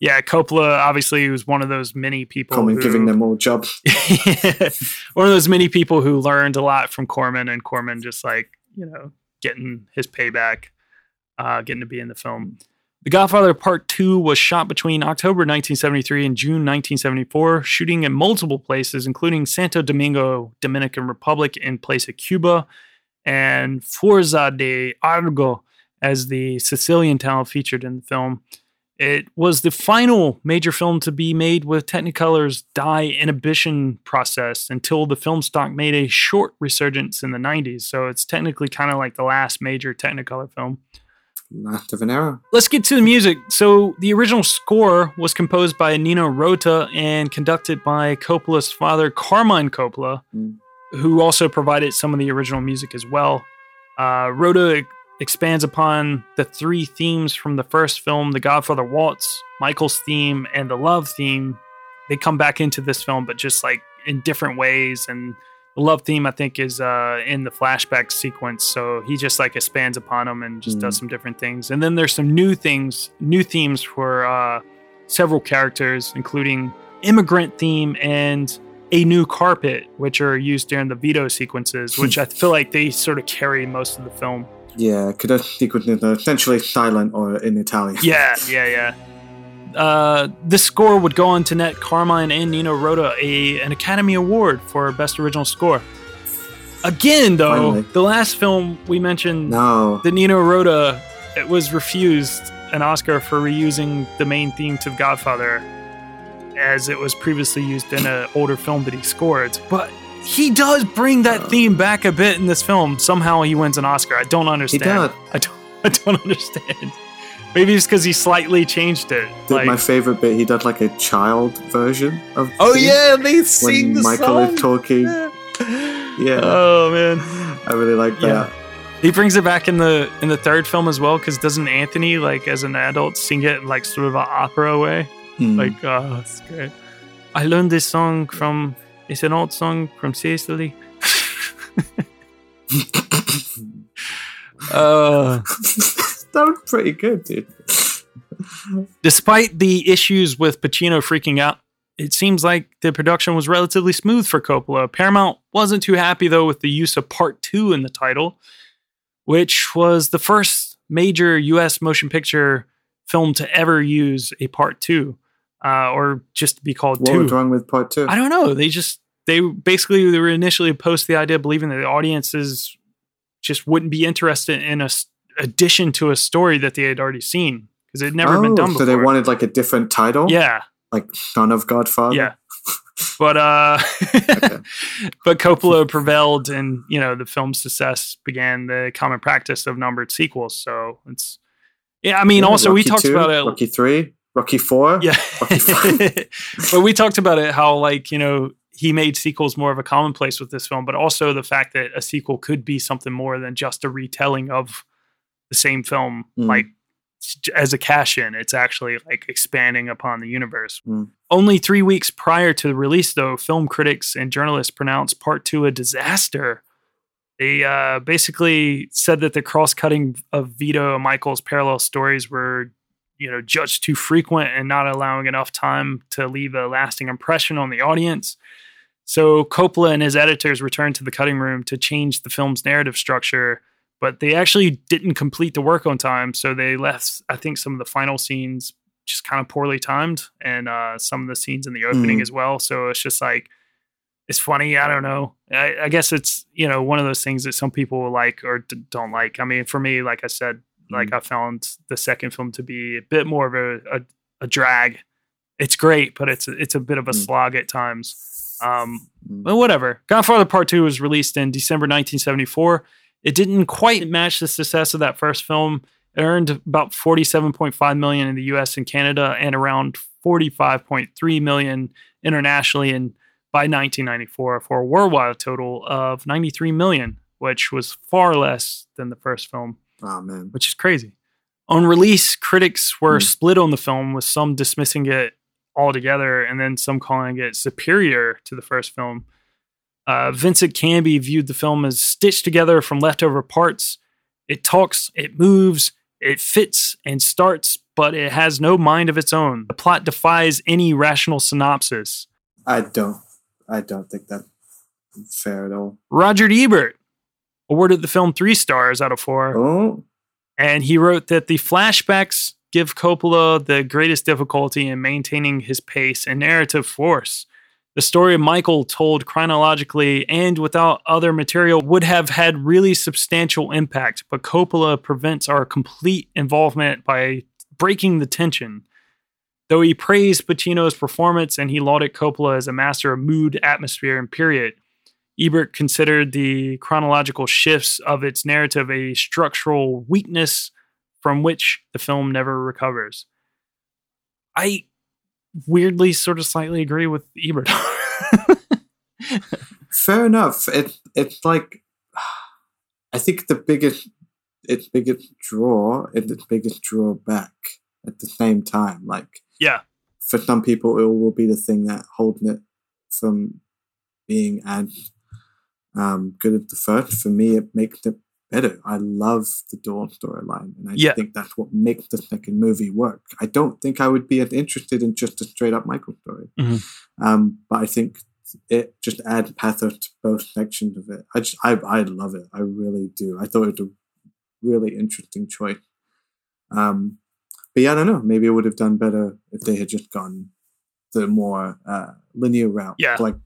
yeah, Coppola obviously was one of those many people who, giving them all jobs. *laughs* one of those many people who learned a lot from Corman, and Corman just like you know getting his payback, uh, getting to be in the film. The Godfather Part Two was shot between October 1973 and June 1974, shooting in multiple places, including Santo Domingo, Dominican Republic, in place of Cuba, and Forza d'Agrò as the Sicilian town featured in the film. It was the final major film to be made with Technicolor's dye imbibition process until the film stock made a short resurgence in the 90s. So it's technically kind of like the last major Technicolor film. Last of an era. Let's get to the music. So the original score was composed by Nino Rota and conducted by Coppola's father, Carmine Coppola, Mm. who also provided some of the original music as well. Uh, Rota expands upon the three themes from the first film, The Godfather Waltz, Michael's theme, and the Love theme. They come back into this film, but just like in different ways. And the Love theme, I think, is uh, in the flashback sequence. So he just like expands upon them and just Mm. does some different things. And then there's some new things, new themes for uh, several characters, including immigrant theme and a new carpet, which are used during the Vito sequences, which I feel like they sort of carry most of the film. Yeah, because those sequences are essentially silent or in Italian. Yeah, yeah, yeah. Uh, this score would go on to net Carmine and Nino Rota a an Academy Award for Best Original Score. Again, though, Finally. the last film we mentioned, No. the Nino Rota, it was refused an Oscar for reusing the main theme to Godfather, as it was previously used in an older film that he scored. But he does bring that Oh. theme back a bit in this film. Somehow he wins an Oscar. I don't He understand. does. I don't. *laughs* I don't understand. Maybe it's because he slightly changed it. Did Like, my favorite bit, he did like a child version of oh theme yeah, they when sing the Michael song. is talking. *laughs* Yeah. Oh man. I really like that. Yeah. He brings it back in the in the third film as well because doesn't Anthony like as an adult sing it in like sort of an opera way? Hmm. Like oh, it's great. I learned this song from it's an old song from Sicily. *laughs* *laughs* uh, that was pretty good, dude. *laughs* despite the issues with Pacino freaking out, it seems like the production was relatively smooth for Coppola. Paramount wasn't too happy though with the use of part two in the title, which was the first major US motion picture film to ever use a part two, uh, or just to be called What two. was wrong with part two? I don't know. They just they basically they were initially opposed to the idea, believing that the audiences just wouldn't be interested in a addition to a story that they had already seen because it had never been Oh, done So they wanted like a different title? yeah, Like Son of Godfather? yeah. *laughs* But uh, *laughs* but Coppola prevailed, and you know the film's success began the common practice of numbered sequels. So it's yeah. I mean, Yeah, also we talked two, about it. Rocky 3, Rocky 4. Yeah. Rocky *laughs* five. but we talked about it how like, you know, he made sequels more of a commonplace with this film, but also the fact that a sequel could be something more than just a retelling of the same film Mm. like as a cash in. It's actually like expanding upon the universe. Mm. Only 3 weeks prior to the release though, film critics and journalists pronounced part 2 a disaster. They uh, basically said that the cross-cutting of Vito and Michael's parallel stories were you know judged too frequent and not allowing enough time to leave a lasting impression on the audience. So Coppola and his editors returned to the cutting room to change the film's narrative structure, but they actually didn't complete the work on time. So they left, I think, some of the final scenes just kind of poorly timed, and uh, some of the scenes in the opening Mm. as well. So it's just like it's funny. I don't know. I, I guess it's you know one of those things that some people like or d- don't like. I mean, for me, like I said, like I found the second film to be a bit more of a, a, a drag. It's great, but it's it's a bit of a Mm. slog at times. Um, Mm. but whatever. Godfather Part Two was released in December 1974. It didn't quite match the success of that first film. It earned about 47.5 million in the U.S. and Canada, and around 45.3 million internationally. And by 1994, for a worldwide total of 93 million, which was far less than the first film Oh man. which is crazy. On release, critics were Hmm. split on the film, with some dismissing it altogether and then some calling it superior to the first film. Uh, Vincent Canby viewed the film as stitched together from leftover parts. It talks, it moves, it fits and starts, but it has no mind of its own. The plot defies any rational synopsis. I don't. I don't think that's fair at all. Roger Ebert awarded the film three stars out of four. Oh, And he wrote that the flashbacks give Coppola the greatest difficulty in maintaining his pace and narrative force. The story Michael, told chronologically and without other material, would have had really substantial impact, but Coppola prevents our complete involvement by breaking the tension. Though he praised Pacino's performance and he lauded Coppola as a master of mood, atmosphere, and period, Ebert considered the chronological shifts of its narrative a structural weakness from which the film never recovers. I weirdly sort of slightly agree with Ebert. *laughs* fair enough. It it's like *sighs* I think the biggest its biggest draw its biggest drawback at the same time. Like yeah, for some people, it will be the thing that holding it from being as um, good as the first. For me, it makes it better. I love the Dawn storyline, and I Yeah. think that's what makes the second movie work. I don't think I would be as interested in just a straight up Michael story, Mhm. um, but I think it just adds pathos to both sections of it. I just, I, I love it. I really do. I thought it was a really interesting choice. Um, but yeah, I don't know. Maybe it would have done better if they had just gone the more uh, linear route. Yeah. Like,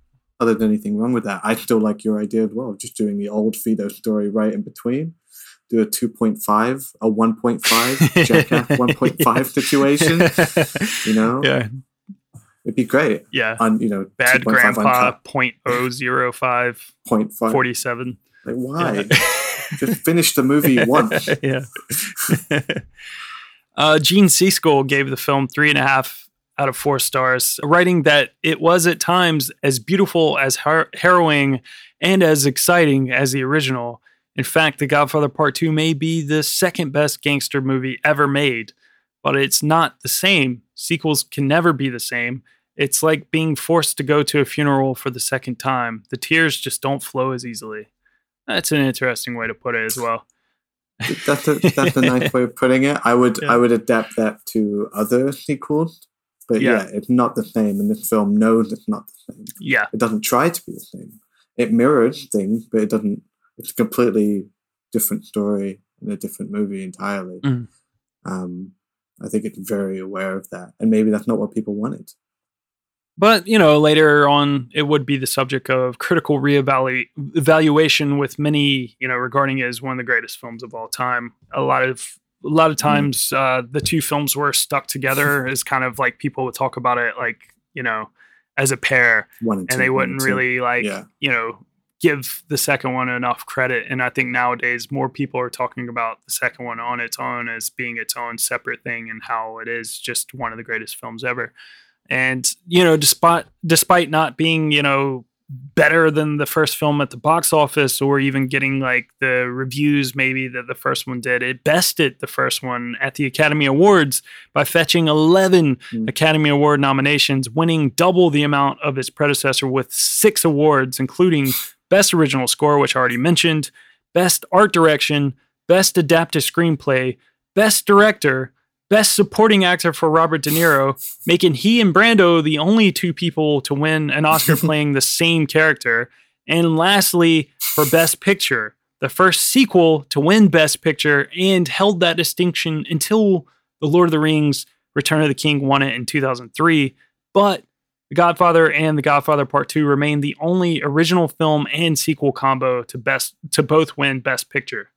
other than anything wrong with that, I still like your idea as well. Just doing the old Vito story right in between. Do a 2.5, a 1.5, *laughs* Jackass 1.5 situation. *laughs* You know, Yeah, it'd be great. yeah. On you know, Bad 2.5 Grandpa uncut, point oh zero five *laughs* 0.5. forty seven. Like, why? just finish the movie once. yeah. uh, Gene Siskel gave the film three and a half out of four stars, writing that it was at times as beautiful as har- harrowing and as exciting as the original. In fact, The Godfather Part 2 may be the second best gangster movie ever made, but it's not the same. Sequels can never be the same. It's like being forced to go to a funeral for the second time. The tears just don't flow as easily. That's an interesting way to put it as well. that's a that's a nice way of putting it. I would *laughs* Yeah. I would adapt that to other sequels, but Yeah. yeah. it's not the same. And this film knows it's not the same. Yeah. It doesn't try to be the same. It mirrors things, but it doesn't. It's a completely different story and a different movie entirely. Mhm. Um, I think it's very aware of that, and maybe that's not what people wanted. But, you know, later on, it would be the subject of critical reevaluation evaluation with many, you know, regarding it as one of the greatest films of all time. A lot of a lot of times, uh, the two films were stuck together *laughs* as kind of like people would talk about it, like you know, as a pair, One and, and they wouldn't two. really like, Yeah. you know, give the second one enough credit. And I think nowadays more people are talking about the second one on its own as being its own separate thing and how it is just one of the greatest films ever. And you know, despite despite not being you know better than the first film at the box office or even getting like the reviews maybe that the first one did, it bested the first one at the Academy Awards by fetching 11 Mm. Academy Award nominations, winning double the amount of its predecessor with six awards, including *sighs* Best Original Score, which I already mentioned, Best Art Direction, Best Adapted Screenplay, Best Director, Best Supporting Actor for Robert De Niro, *laughs* making he and Brando the only two people to win an Oscar *laughs* playing the same character. And lastly, for Best Picture, the first sequel to win Best Picture and held that distinction until The Lord of the Rings Return of the King won it in 2003, but The Godfather and The Godfather Part 2 remain the only original film and sequel combo to best to both win Best Picture.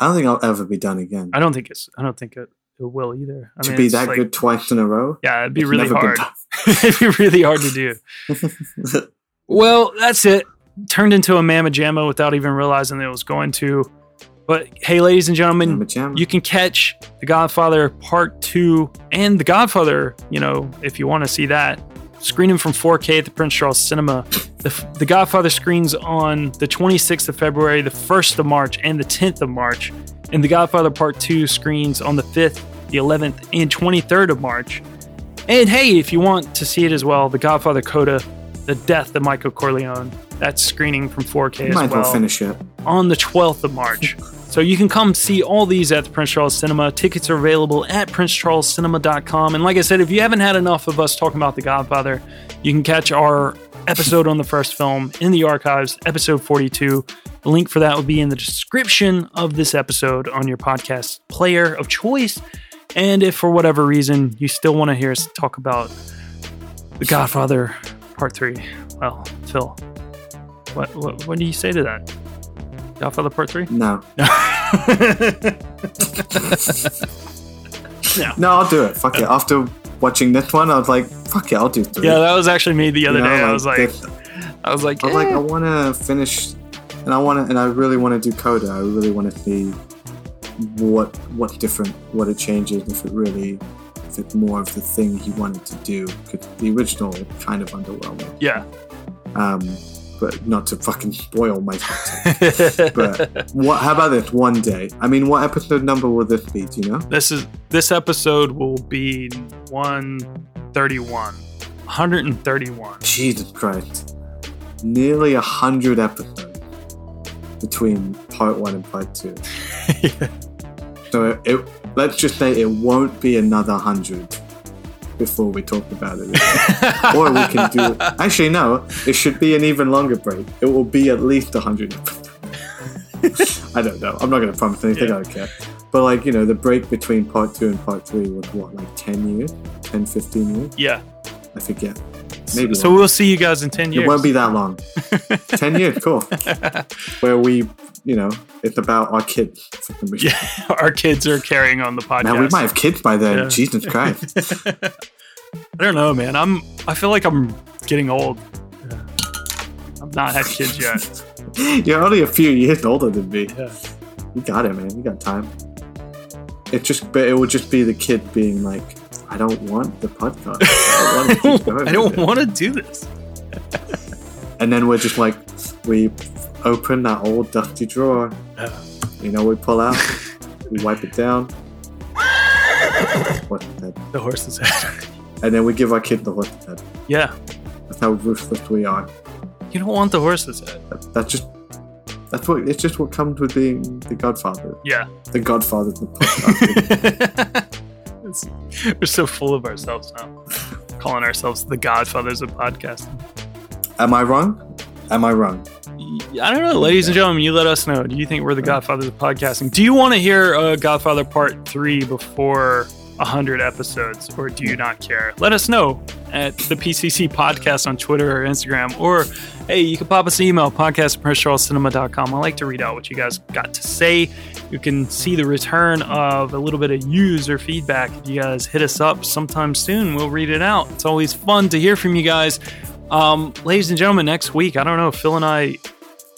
I don't think I'll ever be done again. I don't think it's I don't think it, it will either. I to mean, be that like- good twice in a row. Yeah, it'd be really hard. *laughs* it'd be really hard to do. *laughs* Well, that's it. Turned into a mamma jamma without even realizing that it was going to. But hey, ladies and gentlemen, you can catch The Godfather Part 2 and The Godfather, you know, if you want to see that. Screening from 4K at the Prince Charles Cinema. The, the Godfather screens on the 26th of February, the 1st of March, and the 10th of March. And The Godfather Part 2 screens on the 5th, the 11th, and 23rd of March. And hey, if you want to see it as well, The Godfather Coda, The Death of Michael Corleone. That's screening from 4K You as might as well well finish it. On the 12th of March. So you can come see all these at the Prince Charles Cinema. Tickets are available at princecharlescinema.com. And like I said, if you haven't had enough of us talking about The Godfather, you can catch our episode on the first film in the archives, episode 42. The link for that will be in the description of this episode on your podcast player of choice. And if for whatever reason you still want to hear us talk about The Godfather Part 3, well, Fil, what, what, what do you say to that? Godfather Part 3? No. Yeah. *laughs* No, no, I'll do it. Fuck it. After watching this one, I was like, fuck it, I'll do three. Yeah, that was actually me the other You know, day. I was like, this- I was like, I was like, eh. I want to finish, and I want to, and I really want to do Coda. I really want to see what what different, what it changes, if it really, if it's more of the thing he wanted to do. Because the original kind of underwhelming. yeah. Um, but not to fucking spoil my content. *laughs* But what? How about this? One day. I mean, what episode number will this be? Do you know? this is this episode will be 131. 131. Jesus Christ. Nearly a hundred episodes between part one and part two. *laughs* So it, it, let's just say it won't be another hundred before we talk about it. *laughs* or we can do. Actually, no. It should be an even longer break. It will be at least a hundred. *laughs* I don't know. I'm not going to promise anything. Yeah. I don't care. But like you know, the break between part two and part three was what, like ten years, 10, 15 years. yeah. I forget. Maybe so we'll see you guys in 10 years. it won't be that long. *laughs* 10 years, cool. Where we, you know, it's about our kids. *laughs* Yeah, our kids are carrying on the podcast. Now we might have kids by then. Yeah. Jesus *laughs* Christ. I don't know, man. I'm. I feel like I'm getting old. I've not had kids yet. *laughs* You're only a few years older than me. Yeah. You got it, man. You got time. It just, but it would just be the kid being like, I don't want the podcast. I don't want to I don't want to do this. And then we're just like, we open that old dusty drawer. Yeah. You know, we pull out, we wipe it down. *laughs* The horse's head. *laughs* And then we give our kid the horse's head. yeah. That's how ruthless we are. You don't want the horse's head. That, that's just that's what it's just what comes with being the Godfather. Yeah. The Godfather the *laughs* podcast. We're so full of ourselves now. Calling ourselves the godfathers of podcasting. Am I wrong? Am I wrong? I don't know, ladies and gentlemen. You let us know. Do you think we're the godfathers of podcasting? Do you want to hear uh, Godfather Part Three before hundred episodes, or do you not care? Let us know at the PCC Podcast on Twitter or Instagram, or hey, you can pop us an email podcast at. I like to read out what you guys got to say. You can see the return of a little bit of user feedback. If you guys hit us up sometime soon, we'll read it out. It's always fun to hear from you guys. Um, ladies and gentlemen, next week, I don't know, Fil and I,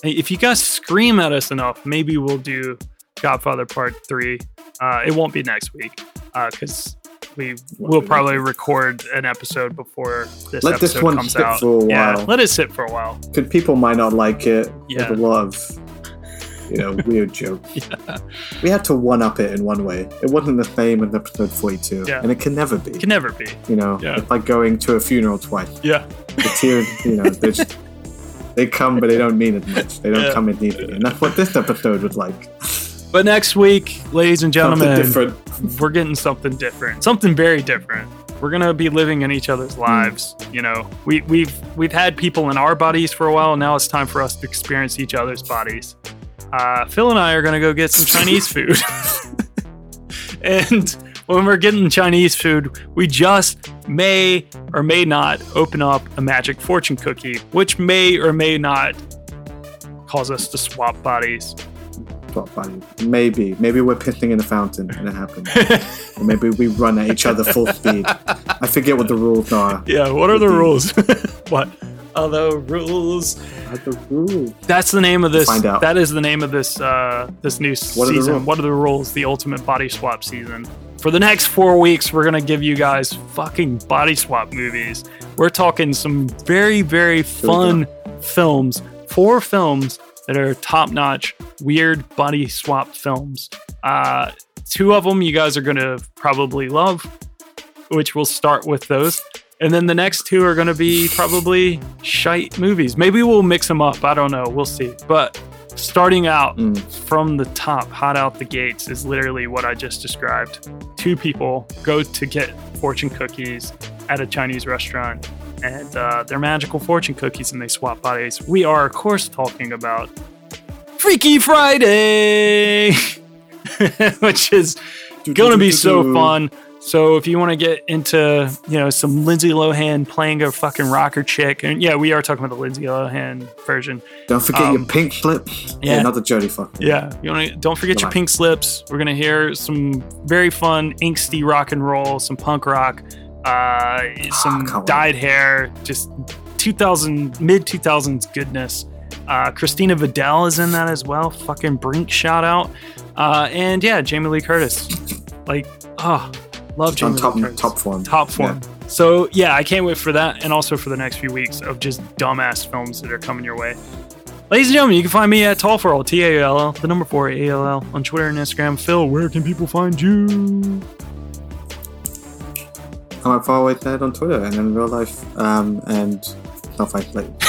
if you guys scream at us enough, maybe we'll do Godfather Part 3. Uh, it won't be next week because we will probably record an episode before this Let this one comes sit out. for a Yeah, while. let it sit for a while. Because people might not like it. Yeah. There's a lot of you know *laughs* weird jokes. We had to one up it in one way. It wasn't the same as episode 42, Yeah. and it can never be. It Can never be. you know, Yeah. it's like going to a funeral twice. Yeah. The tears, you know, they're *laughs* just they come, but they don't mean it much. They don't Yeah. come as easily, and that's what this episode was like. But next week, ladies and gentlemen, different. we're getting something different, something very different. We're gonna be living in each other's Hmm. lives. You know, we, we've we've had people in our bodies for a while. Now it's time for us to experience each other's bodies. Uh, Fil and I are gonna go get some Chinese food, *laughs* and when we're getting Chinese food, we just may or may not open up a magic fortune cookie, which may or may not cause us to swap bodies. What buddy? Maybe. Maybe we're pissing in a fountain and it happens. *laughs* or maybe we run at each other full speed. I forget what the rules are. Yeah, what are the rules? *laughs* what are the rules? Are the rules? That's the name of this. Find out. That is the name of this uh, this new What season. what are the rules? The ultimate body swap season. For the next four weeks, we're gonna give you guys fucking body swap movies. We're talking some very very fun films. Four films that are top notch, weird body swap films. Uh, two of them you guys are gonna probably love, which we'll start with those. And then the next two are going to be probably shite movies. Maybe we'll mix them up. I don't know. We'll see. But starting out Mm. from the top, hot out the gates, is literally what I just described. Two people go to get fortune cookies at a Chinese restaurant, and uh, they're magical fortune cookies, and they swap bodies. We are, of course, talking about Freaky Friday, *laughs* which is gonna be so fun. So if you want to get into you know some Lindsay Lohan playing a fucking rocker chick, and yeah, we are talking about the Lindsay Lohan version. Don't forget Um, your pink slips. yeah. Yeah, not the Jodie fuck. Yeah, you want to don't forget your pink slips. We're gonna hear some very fun angsty rock and roll, some punk rock, uh, some can't wait. dyed hair, just 2000 mid 2000s goodness. Uh, Christina Vidal is in that as well. Fucking Brink shout out, uh, and yeah, Jamie Lee Curtis. Like, oh, love Jamie On top, Lee Curtis top form. top form. So yeah, I can't wait for that, and also for the next few weeks of just dumbass films that are coming your way. Ladies and gentlemen, you can find me at Tall for All T A L L, the number four A L L on Twitter and Instagram. Fil, where can people find you? I'm at Faraway Dad on Twitter and in real life. Um, and stuff like that.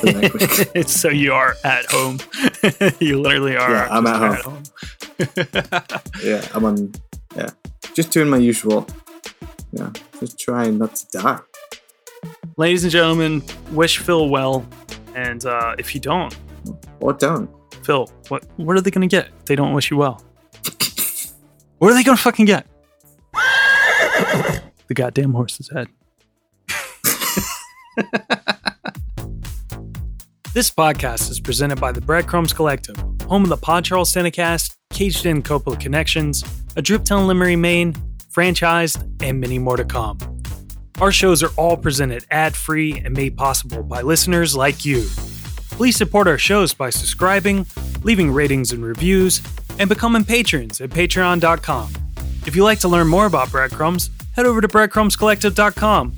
for the next week. so you are at home. *laughs* you literally are. Yeah, I'm just at home. *laughs* yeah, I'm on. Yeah, just doing my usual. Yeah, just trying not to die. Ladies and gentlemen, wish Fil well, and uh, if you don't, Or don't. Fil, what what are they gonna get? if They don't wish you well. *laughs* What are they gonna fucking get? *laughs* the goddamn horse's head. *laughs* this podcast is presented by the Breadcrumbs Collective, home of the Pod Charles Cinecast, Caged In Coppola Connections, a Driptown Limerick, Maine, franchised, and many more to come. Our shows are all presented ad free and made possible by listeners like you. Please support our shows by subscribing, leaving ratings and reviews, and becoming patrons at patreon.com. If you'd like to learn more about breadcrumbs, head over to breadcrumbscollective.com.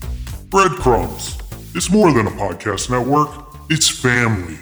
Breadcrumbs. It's more than a podcast network, it's family.